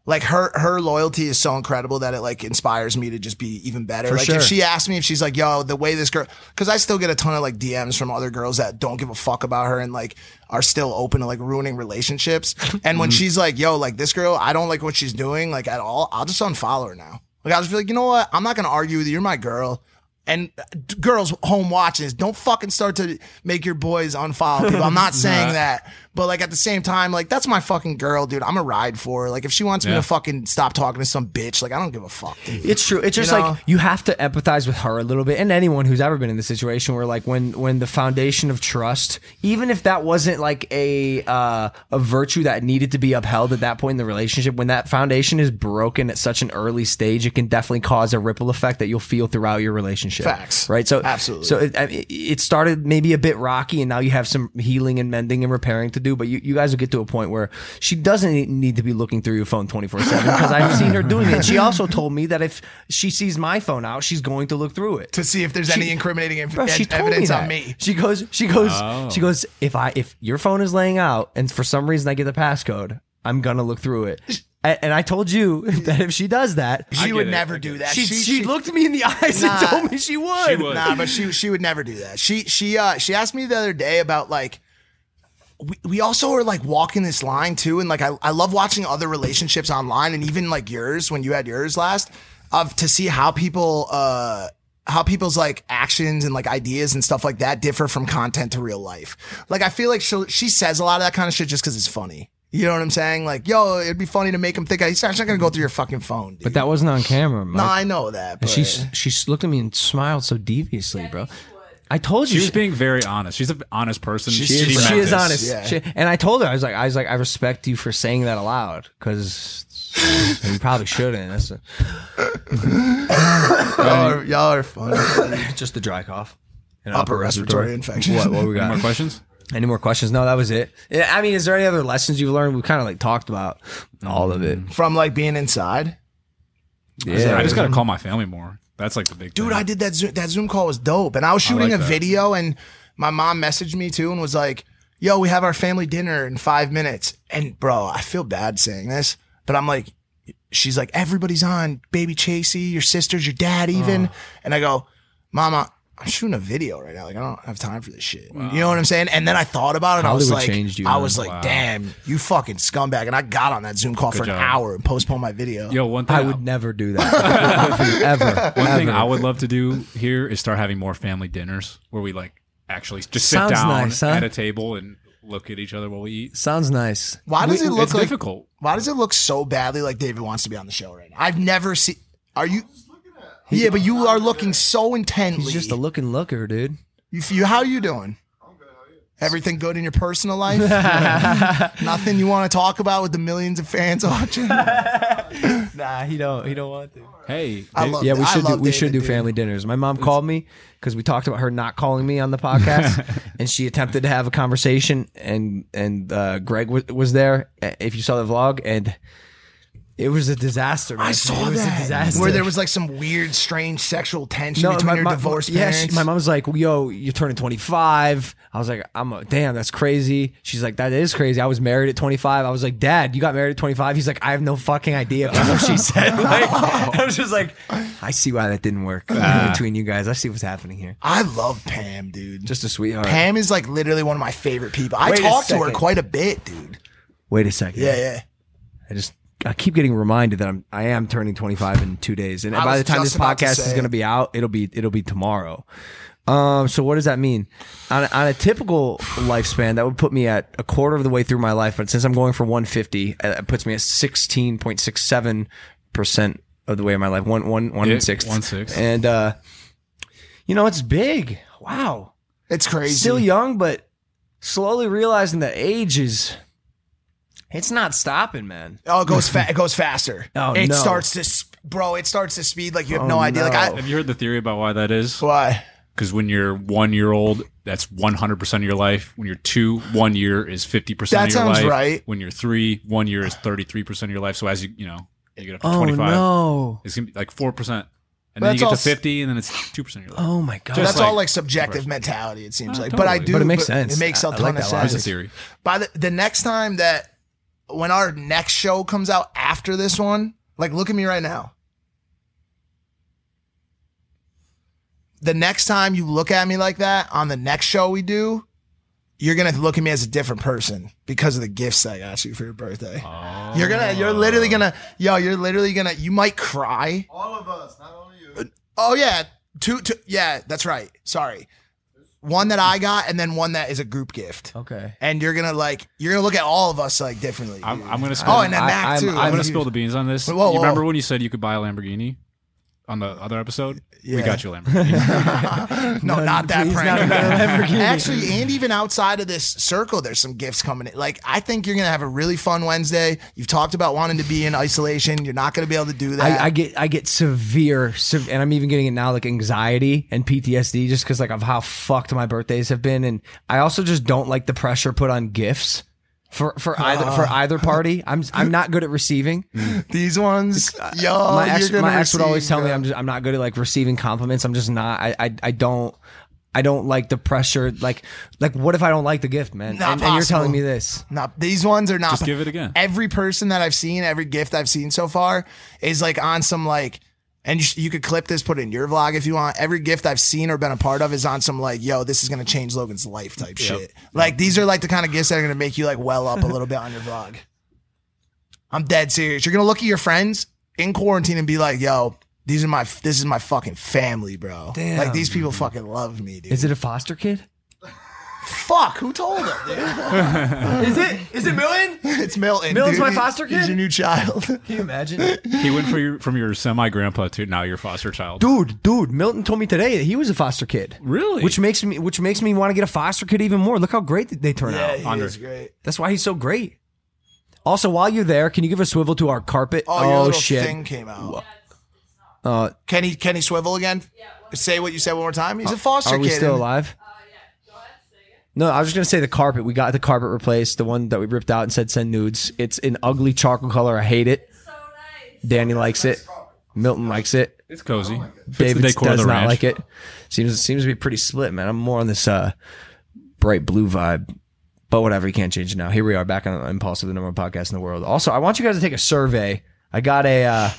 B: like her her loyalty is so incredible that it like inspires me to just be even better.
A: For
B: like
A: sure.
B: if she asks me if she's like, "Yo, the way this girl," because I still get a ton of like DMs from other girls that don't give a fuck about her and like are still open to like ruining relationships. And when she's like, "Yo, like this girl, I don't like what she's doing like at all," I'll just unfollow her now. Like I'll just be like, you know what? I'm not gonna argue with you. You're my girl. And uh, girls home watching this, don't fucking start to make your boys unfollow people. I'm not saying
C: Nah.
B: that, but like at the same time, like that's my fucking girl, dude. I'm a ride for her. Like if she wants me
C: Yeah.
B: to fucking stop talking to some bitch, like I don't give a fuck. Dude.
A: It's true. It's
B: You
A: just
B: know?
A: like you have to empathize with her a little bit, and anyone who's ever been in the situation where, like, when when the foundation of trust, even if that wasn't like a uh, a virtue that needed to be upheld at that point in the relationship, when that foundation is broken at such an early stage, it can definitely cause a ripple effect that you'll feel throughout your relationship.
B: Facts.
A: right? So
B: Absolutely.
A: So it, I mean, it started maybe a bit rocky, and now you have some healing and mending and repairing to do. But you, you guys will get to a point where she doesn't need to be looking through your phone twenty four seven because I've seen her doing it. She also told me that if she sees my phone out, she's going to look through it
B: to see if there's
A: She-
B: any incriminating inf-
A: Bro, she
B: ed-
A: told
B: evidence
A: me
B: on me.
A: She goes, she goes,
C: Oh.
A: she goes. If I if your phone is laying out and for some reason I get the passcode, I'm gonna look through it. And, and I told you that if she does that,
B: She
C: get
B: would
C: it.
B: never
C: I
B: do
C: get
B: that.
A: she, she, looked me in the eyes
B: Nah.
A: and told me she would.
C: She would.
B: Nah, but she she would never do that. She she uh she asked me the other day about like we, we also are like walking this line too, and like I, I love watching other relationships online and even like yours when you had yours last of to see how people uh how people's like actions and like ideas and stuff like that differ from content to real life. Like I feel like she she says a lot of that kind of shit just because it's funny. You know what I'm saying? Like, yo, it'd be funny to make him think I, he's not gonna go through your fucking phone. Dude.
A: But that wasn't on camera.
B: no, I know that.
A: And
B: But
A: she she looked at me and smiled so deviously, bro. I told you
C: She was being very honest. She's an honest person.
A: she,
C: She,
A: is, she is honest.
B: Yeah.
A: She- and I told her I was like I was like I respect you for saying that aloud because you probably shouldn't. That's a,
B: y'all, are, y'all are funny.
A: just the dry cough. An
B: Upper respiratory infection.
A: What, what we got?
C: Any more questions?
A: Any more questions? No, that was it. Yeah, I mean, is there any other lessons you've learned? We kind of like talked about all of it.
B: From like being inside.
A: Yeah.
C: I just got to call my family more. That's like the big
B: Dude,
C: thing.
B: I did that Zoom, that Zoom call was dope. And I was
C: I
B: shooting
C: like
B: a
C: that.
B: video and my mom messaged me too and was like, "Yo, we have our family dinner in 5 minutes." And bro, I feel bad saying this, but I'm like she's like, "Everybody's on, baby Chasey, your sisters, your dad even." Uh. And I go, "Mama, I'm shooting a video right now. Like I don't have time for this shit. You know what I'm saying? And then I thought about it. and I was like,
A: changed you,
B: I was like,
C: Wow.
B: damn, you fucking scumbag. And I got on that Zoom call
C: Good
B: for
C: job.
B: an hour and postponed my video.
C: Yo, one thing
A: I would never do that. ever.
C: One thing. I would love to do here is start having more family dinners where we like actually just sit
A: Sounds
C: down
A: nice, huh?
C: at a table and look at each other while we eat.
A: Sounds nice.
B: Why does
C: We-
B: it look
C: it's
B: like
C: difficult?
B: Why does it look so badly like David wants to be on the show right now? I've never seen. Are you? Yeah, but you are looking so intently.
A: He's just a looking looker, dude.
B: You, you how are you doing? Everything good in your personal life? Nothing you want to talk about with the millions of fans watching?
A: Nah, he don't. He don't want to.
C: Hey,
B: I love
A: Yeah, we
B: I
A: should do.
B: love
A: We should
B: David,
A: do
B: dude.
A: family dinners. My mom called me because we talked about her not calling me on the podcast, and she attempted to have a conversation, and and uh, Greg w- was there. uh, If you saw the vlog, and it was a disaster. Man.
B: I saw
A: it was
B: that
A: a disaster.
B: where there was like some weird, strange sexual tension between
A: my-
B: your
A: my-
B: divorced
A: yeah,
B: parents.
A: she- my mom was like, "Yo, you're turning 25." I was like, "I'm a, damn, that's crazy." She's like, "That is crazy." I was married at 25. I was like, "Dad, you got married at 25?" He's like, "I have no fucking idea." That's what she said. Like, I was just like, "I see why that didn't work uh, between you guys. I see what's happening here."
B: I love Pam, dude.
A: Just a sweetheart.
B: Pam is like literally one of my favorite people. I
A: Wait a
B: talk to her quite a bit, dude.
A: Wait a second.
B: Yeah, yeah.
A: I just I keep getting reminded that I'm I am turning 25 in two days, and
B: I
A: by the time this podcast is going to be out, it'll be it'll be tomorrow. Um, so what does that mean? On a, on a typical lifespan, that would put me at a quarter of the way through my life. But since I'm going for 150, uh, it puts me at 16.67 percent of the way of my life. One one one
C: Yeah,
A: and sixth.
C: one sixth.
A: And uh, you know, it's big. Wow,
B: It's crazy.
A: still young, but slowly realizing that age is. It's not stopping, man.
B: Oh, it goes fa- it goes faster.
A: Oh,
B: it
A: no.
B: starts to, sp- bro. It starts to speed like you have
A: Oh,
B: no idea. Like I,
C: Have you heard the theory about why that is?
B: why?
C: Because when you're one year old, that's 100% of your life. When you're two, one year is 50%
B: That
C: of your
B: sounds
C: life.
B: right.
C: When you're three, one year is 33% of your life. So as you, you know, you get up to
A: Oh
C: 25,
A: no!
C: it's going to be like 4%. And
B: But
C: then you get to 50, and then it's 2% of your life.
A: Oh my god!
C: Just
B: That's
C: like-
B: all like subjective mentality. It seems
C: Uh,
B: like, but I do.
A: But it makes sense.
B: It makes a
A: I- I
B: ton
A: like
B: of
A: that
B: sense.
A: logic.
C: That's a theory.
B: By the the next time that when our next show comes out after this one, like look at me right now. The next time you look at me like that on the next show we do, you're gonna look at me as a different person because of the gifts I got you for your birthday. You're gonna, you're literally gonna, yo, you're literally gonna, you might cry.
I: All of us, not only you.
B: Oh yeah, two, two, yeah, that's right. Sorry, one that I got, and then one that is a group gift.
A: Okay.
B: And you're gonna like, you're gonna look at all of us like differently.
C: I'm. I'm going to oh, spill.
B: Oh, and then
A: I-
B: Mac
A: I'm-
B: too.
C: I'm going to
B: Huge.
C: spill the beans on this.
B: Whoa, whoa.
C: You remember when you said you could buy a Lamborghini on the other episode?
B: Yeah.
C: We got you a Lamborghini.
B: no, not that
A: please,
B: prank.
A: not Lamborghini.
B: Actually, and even outside of this circle, there's some gifts coming in. Like, I think you're gonna have a really fun Wednesday. You've talked about wanting to be in isolation. You're not gonna be able to do that.
A: I, I get I get severe, sev- and I'm even getting it now, like anxiety and PTSD, just because like of how fucked my birthdays have been, and I also just don't like the pressure put on gifts for for either for ah. either party. I'm I'm not good at receiving.
B: These ones, uh, yo,
A: my ex
B: you're
A: my ex would always
B: receive,
A: tell me. I'm just I'm not good at like receiving compliments. I'm just not. I I, I don't. I don't like the pressure. Like, like, what if I don't like the gift, man?
B: Not
A: and, and you're telling me this.
B: Not these ones are not.
C: Just give it again.
B: Every person that I've seen, every gift I've seen so far is like on some like, and you, you could clip this, put it in your vlog if you want. Every gift I've seen or been a part of is on some like, yo, this is gonna change Logan's life type shit. Like these are like the kind of gifts that are gonna make you like well up a little bit on your vlog. I'm dead serious. You're gonna look at your friends in quarantine and be like, yo. These are my. This is my fucking family, bro.
A: Damn.
B: Like these people fucking love me, dude.
A: Is it a foster kid?
B: Fuck, who told him, dude?
A: Is it? Is it Milton?
B: it's Milton.
A: Milton's
B: dude.
A: my foster kid?
B: He's
A: kid?
B: your new child.
A: Can you imagine?
C: he went for your, from your semi grandpa to now your foster child.
A: Dude, dude, Milton told me today that he was a foster kid.
C: Really?
A: Which makes me which makes me want to get a foster kid even more. Look how great they turn
B: yeah,
A: out.
B: he
C: Andre.
B: is great.
A: That's why he's so great. Also, while you're there, can you give a swivel to our carpet?
B: Oh, your little
A: shit.
B: thing came out.
A: Uh,
B: Can he can he swivel again? Say what you said one more time. He's a foster
A: are we
B: kid.
A: still
B: and-
A: alive? No, I was just gonna say the carpet. We got the carpet replaced, the one that we ripped out and said send nudes. It's an ugly charcoal color. I hate it. So nice. Danny likes it. Milton likes it.
C: It's cozy. Fits
A: David
C: the decor of
A: does
C: the
A: not
C: ranch.
A: like it. Seems seems to be pretty split, man. I'm more on this uh, bright blue vibe. But whatever, you can't change it now. Here we are back on Impaulsive, the number one podcast in the world. Also, I want you guys to take a survey. I got a uh,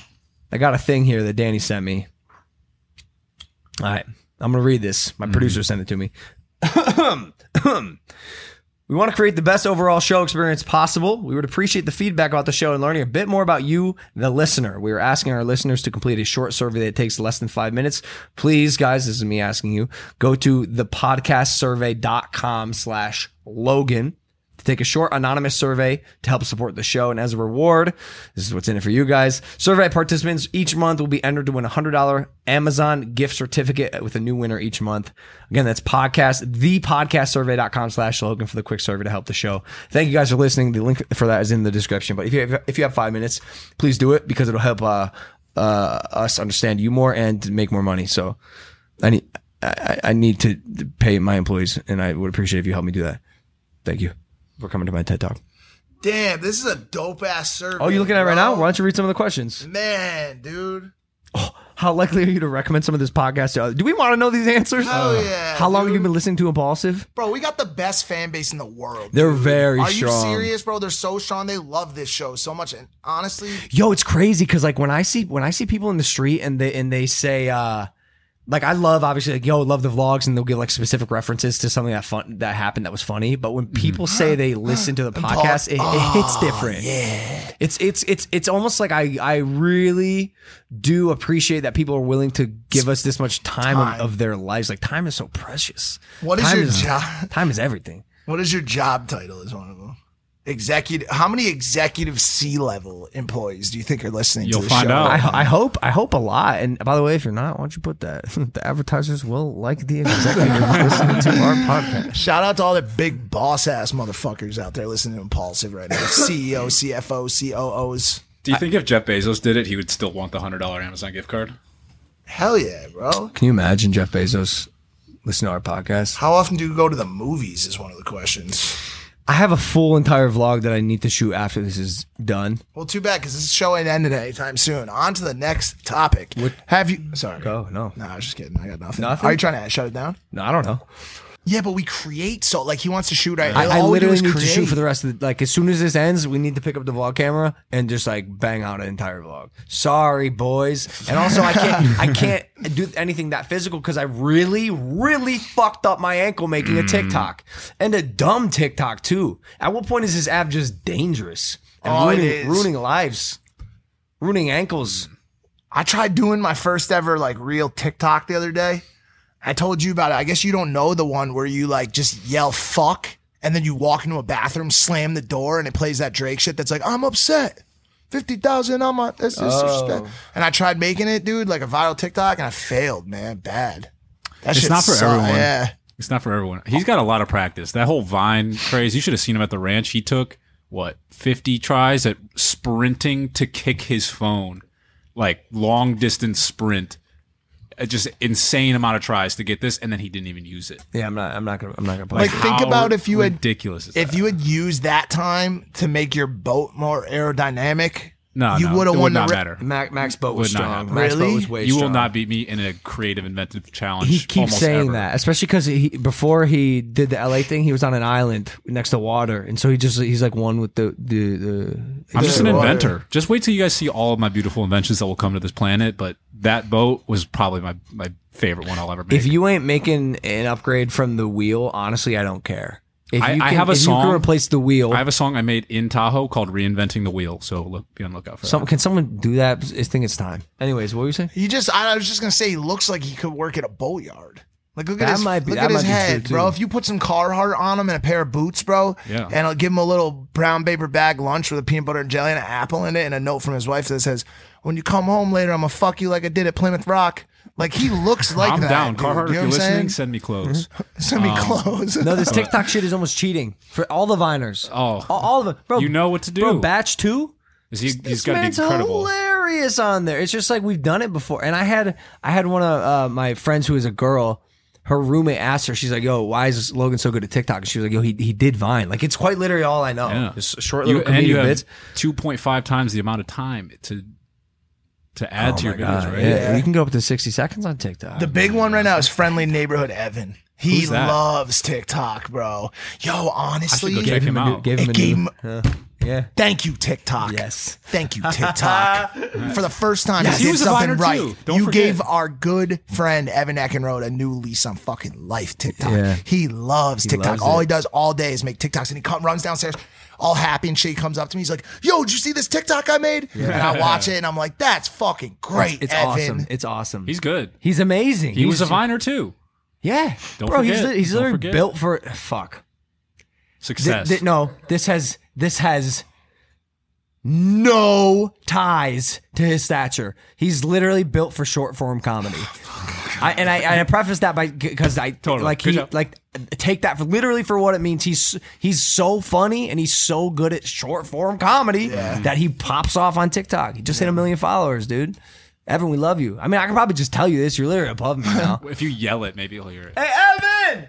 A: I got a thing here that Danny sent me. All right, I'm gonna read this. My producer sent it to me. We want to create the best overall show experience possible. We would appreciate the feedback about the show and learning a bit more about you, the listener. We are asking our listeners to complete a short survey that takes less than five minutes. Please, guys, this is me asking you, go to thepodcastsurvey.com slash Logan to take a short anonymous survey to help support the show. And as a reward, this is what's in it for you guys. Survey participants each month will be entered to win a $100 Amazon gift certificate with a new winner each month. Again, that's podcast, thepodcastsurvey.com slash Logan for the quick survey to help the show. Thank you guys for listening. The link for that is in the description. But if you have, if you have five minutes, please do it because it'll help uh, uh, us understand you more and make more money. So I need, I, I need to pay my employees and I would appreciate if you help me do that. Thank you for coming to my TED Talk.
B: Damn, this is a dope ass survey.
A: Oh, you looking at it right now? Why don't you read some of the questions?
B: Man, dude.
A: Oh, How likely are you to recommend some of this podcast to others? Do we want to know these answers?
B: Hell yeah,
A: How long have you been listening to Impaulsive?
B: Bro, we got the best fan base in the world.
A: They're
B: dude.
A: very
B: Are
A: strong.
B: you serious, bro? They're so strong. They love this show so much. And honestly,
A: Yo, it's crazy because like when I see when I see people in the street and they and they say uh like I love obviously like yo love the vlogs and they'll give like specific references to something that fun that happened that was funny. But when mm-hmm. people say they listen to the podcast, it, it hits oh, different. Yeah, it's it's it's it's almost like I I really do appreciate that people are willing to give us this much time,
B: Time.
A: Of, of their lives. Like time is so precious.
B: What is
A: time
B: your job?
A: Time is everything.
B: what is your job title? Is one of them. Executive. How many executive C level employees do you think are listening
C: You'll
B: to the
C: find
B: show?
C: out.
A: I, I hope I hope a lot. And by the way, if you're not, why don't you put that? the advertisers will like the executive listening to our podcast.
B: Shout out to all the big boss ass motherfuckers out there listening to Impaulsive right now. CEO, CFO, COOs.
C: Do you think if Jeff Bezos did it, he would still want the hundred dollar Amazon gift card?
B: Hell yeah, bro.
A: Can you imagine Jeff Bezos listening to our podcast?
B: How often do you go to the movies? Is one of the questions.
A: I have a full entire vlog that I need to shoot after this is done.
B: Well, too bad because this show ain't ended anytime soon. On to the next topic. What? Have you? Sorry.
A: Go no,
B: No, I was just kidding. I got nothing.
A: Nothing?
B: Are you trying to shut it down?
A: no, I don't know.
B: Yeah, but we create so like he wants to shoot.
A: I, I
B: do
A: literally need to shoot for the rest of the like. As soon as this ends, we need to pick up the vlog camera and just like bang out an entire vlog. Sorry, boys. And also, I can't I can't do anything that physical because I really, really fucked up my ankle making a TikTok and a dumb TikTok too. At what point is this app just dangerous and
B: Oh, it
A: ruining,
B: is.
A: ruining lives, ruining ankles?
B: I tried doing my first ever like real TikTok the other day. I told you about it. I guess you don't know the one where you like just yell fuck and then you walk into a bathroom, slam the door, and it plays that Drake shit that's like, I'm upset. 50,000 on my this is
A: Oh.
B: and I tried making it, dude, like a viral TikTok, and I failed, man. Bad. That
C: It's not for
B: sucked.
C: everyone.
B: Yeah.
C: It's not for everyone. He's got a lot of practice. That whole Vine craze. You should have seen him at the ranch. He took what fifty tries at sprinting to kick his phone, like long distance sprint. Just insane amount of tries to get this, and then he didn't even use it.
A: Yeah, I'm not. I'm not gonna. I'm not gonna.
B: play.
A: Like, it.
B: think
C: How
B: about if you had
C: ridiculous. Is
B: if you had used that time to make your boat more aerodynamic,
C: no,
B: you
C: no,
B: would have
C: it
B: won
C: would
B: the
C: not
B: ra-
C: matter.
A: Mac, Mac's boat was
C: Would
A: strong.
C: happen.
A: Mac's boat
B: Really?
A: was way
C: You will not beat me in a creative, inventive challenge.
A: He keeps
C: almost
A: saying
C: ever.
A: that, especially because he before he did the LA thing, he was on an island next to water, and so he just he's like one with the the. the
C: I'm just an
B: water.
C: inventor. Just wait till you guys see all of my beautiful inventions that will come to this planet. But that boat was probably my, my favorite one I'll ever make.
A: If you ain't making an upgrade from the wheel, honestly, I don't care. If
C: I,
A: you
C: I
A: can-
C: have a
A: if
C: song.
A: You can replace the wheel.
C: I have a song I made in Tahoe called "Reinventing the Wheel." So look, be on the lookout for
A: Some,
C: that.
A: can someone do that? I think it's time. Anyways, what were you saying?
B: He just, I was just gonna say, he looks like he could work at a boatyard. Like, look at
A: That
B: his,
A: might be-
B: look at his head, bro. If you put some Carhartt on him and a pair of boots, bro,
C: Yeah.
B: and I'll give him a little brown paper bag lunch with a peanut butter and jelly and an apple in it, and a note from his wife that says, "When you come home later, I'm gonna fuck you like I did at Plymouth Rock." Like he looks like
C: I'm
B: that.
C: down,
B: dude.
C: Carhartt.
B: You
C: if you're listening,
B: saying?
C: send me clothes.
B: Send me
C: Um,
B: clothes.
A: No, this TikTok shit is almost cheating for all the Viners.
C: Oh,
A: all, all of them, bro.
C: you know what to do.
A: bro. Batch two.
C: Is he, he's
A: This
C: got to be
A: man's
C: incredible.
A: hilarious on there. It's just like we've done it before. And I had I had one of uh, my friends who is a girl, her roommate asked her, she's like, "Yo, why is Logan so good at TikTok?" And she was like, "Yo, he, he did Vine. Like it's quite literally all I know.
C: Yeah.
A: Just short
C: You-
A: little
C: and you
A: comedic bits."
C: two point five times the amount of time to to add
A: Oh
C: to your
A: my
C: videos, right?
A: Yeah, you can go up to sixty seconds on TikTok.
B: The big one right now is friendly neighborhood Evan. He loves TikTok, bro. Yo, honestly,
A: go check Gave him him a new- out. gave him
B: it
A: a
B: gave
A: new-
B: him-
A: yeah.
B: Thank you, TikTok.
A: Yes.
B: Thank you, TikTok. For the first time,
C: Yes,
B: you did something right.
C: Don't
B: you
C: forget.
B: gave our good friend Evan Eckenrode a new lease on fucking life. TikTok.
A: Yeah.
B: He loves
A: He
B: TikTok.
A: loves
B: all
A: it.
B: he does all day is make TikToks, and he come, runs downstairs. All happy and shit. He comes up to me. He's like, "Yo, did you see this TikTok I made?"
A: Yeah.
B: And I watch it, and I'm like, "That's fucking great,
A: It's
B: Evan."
A: awesome. It's awesome.
C: He's good.
A: He's amazing.
C: He was a viner too.
A: Yeah,
C: Don't
A: bro. He's
C: forget.
A: li- he's
C: Don't
A: literally
C: forget.
A: built for fuck.
C: Success.
A: Th- th- no, this has this has no ties to his stature. He's literally built for short form comedy. Oh, I, and I and I preface that by because I
C: Totally.
A: like he like take that for literally for what it means. He's he's so funny and he's so good at short form comedy that he pops off on TikTok. He just hit a million followers, dude. Evan, we love you. I mean, I can probably just tell you this. You're literally above me now.
C: if you yell it, maybe he'll hear it.
A: hey, Evan!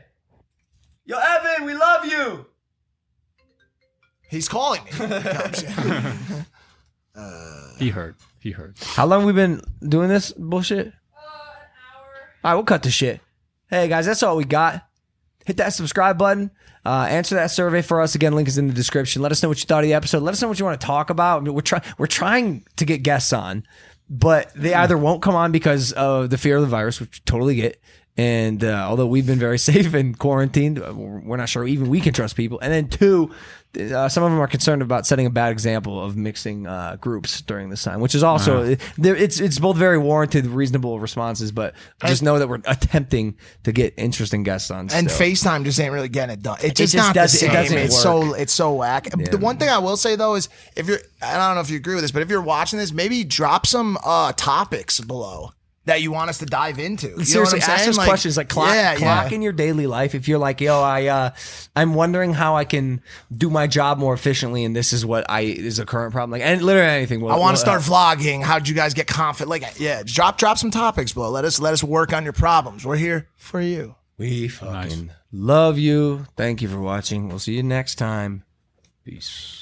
A: Yo, Evan, we love you.
B: He's calling me. No, I'm
C: He heard. He heard.
A: How long we been doing this bullshit? Uh, an hour. All right, we'll cut the shit. Hey guys, that's all we got. Hit that subscribe button. Uh, answer that survey for us. Again, link is in the description. Let us know what you thought of the episode. Let us know what you want to talk about. I mean, we're trying. We're trying to get guests on, but they either won't come on because of the fear of the virus, which we totally get. And uh, although we've been very safe and quarantined, uh, we're not sure even we can trust people. And then two, uh, some of them are concerned about setting a bad example of mixing uh, groups during this time, which is also there. It's it's both very warranted, reasonable responses, but just know that we're attempting to get interesting guests on.
B: and
A: still.
B: FaceTime just ain't really getting it done. It's
A: It
B: just,
A: just
B: not
A: doesn't-
B: the
A: it doesn't
B: it's
A: work.
B: so it's so whack. The one thing I will say though is if you're I don't know if you agree with this, but if you're watching this, maybe drop some uh topics below that you want us to dive into. You know
A: Seriously,
B: what I'm
A: ask
B: saying?
A: us questions like clock,
B: yeah,
A: clock
B: yeah.
A: in your daily life. If you're like, yo, I, uh, I'm wondering how I can do my job more efficiently, and this is what I is a current problem. Like, and literally anything. Will,
B: I want
A: will
B: to start
A: help.
B: vlogging. How'd you guys get confident? Like, yeah, drop drop some topics below. Let us let us work on your problems. We're here for you.
A: We fucking love you. Thank you for watching. We'll see you next time. Peace.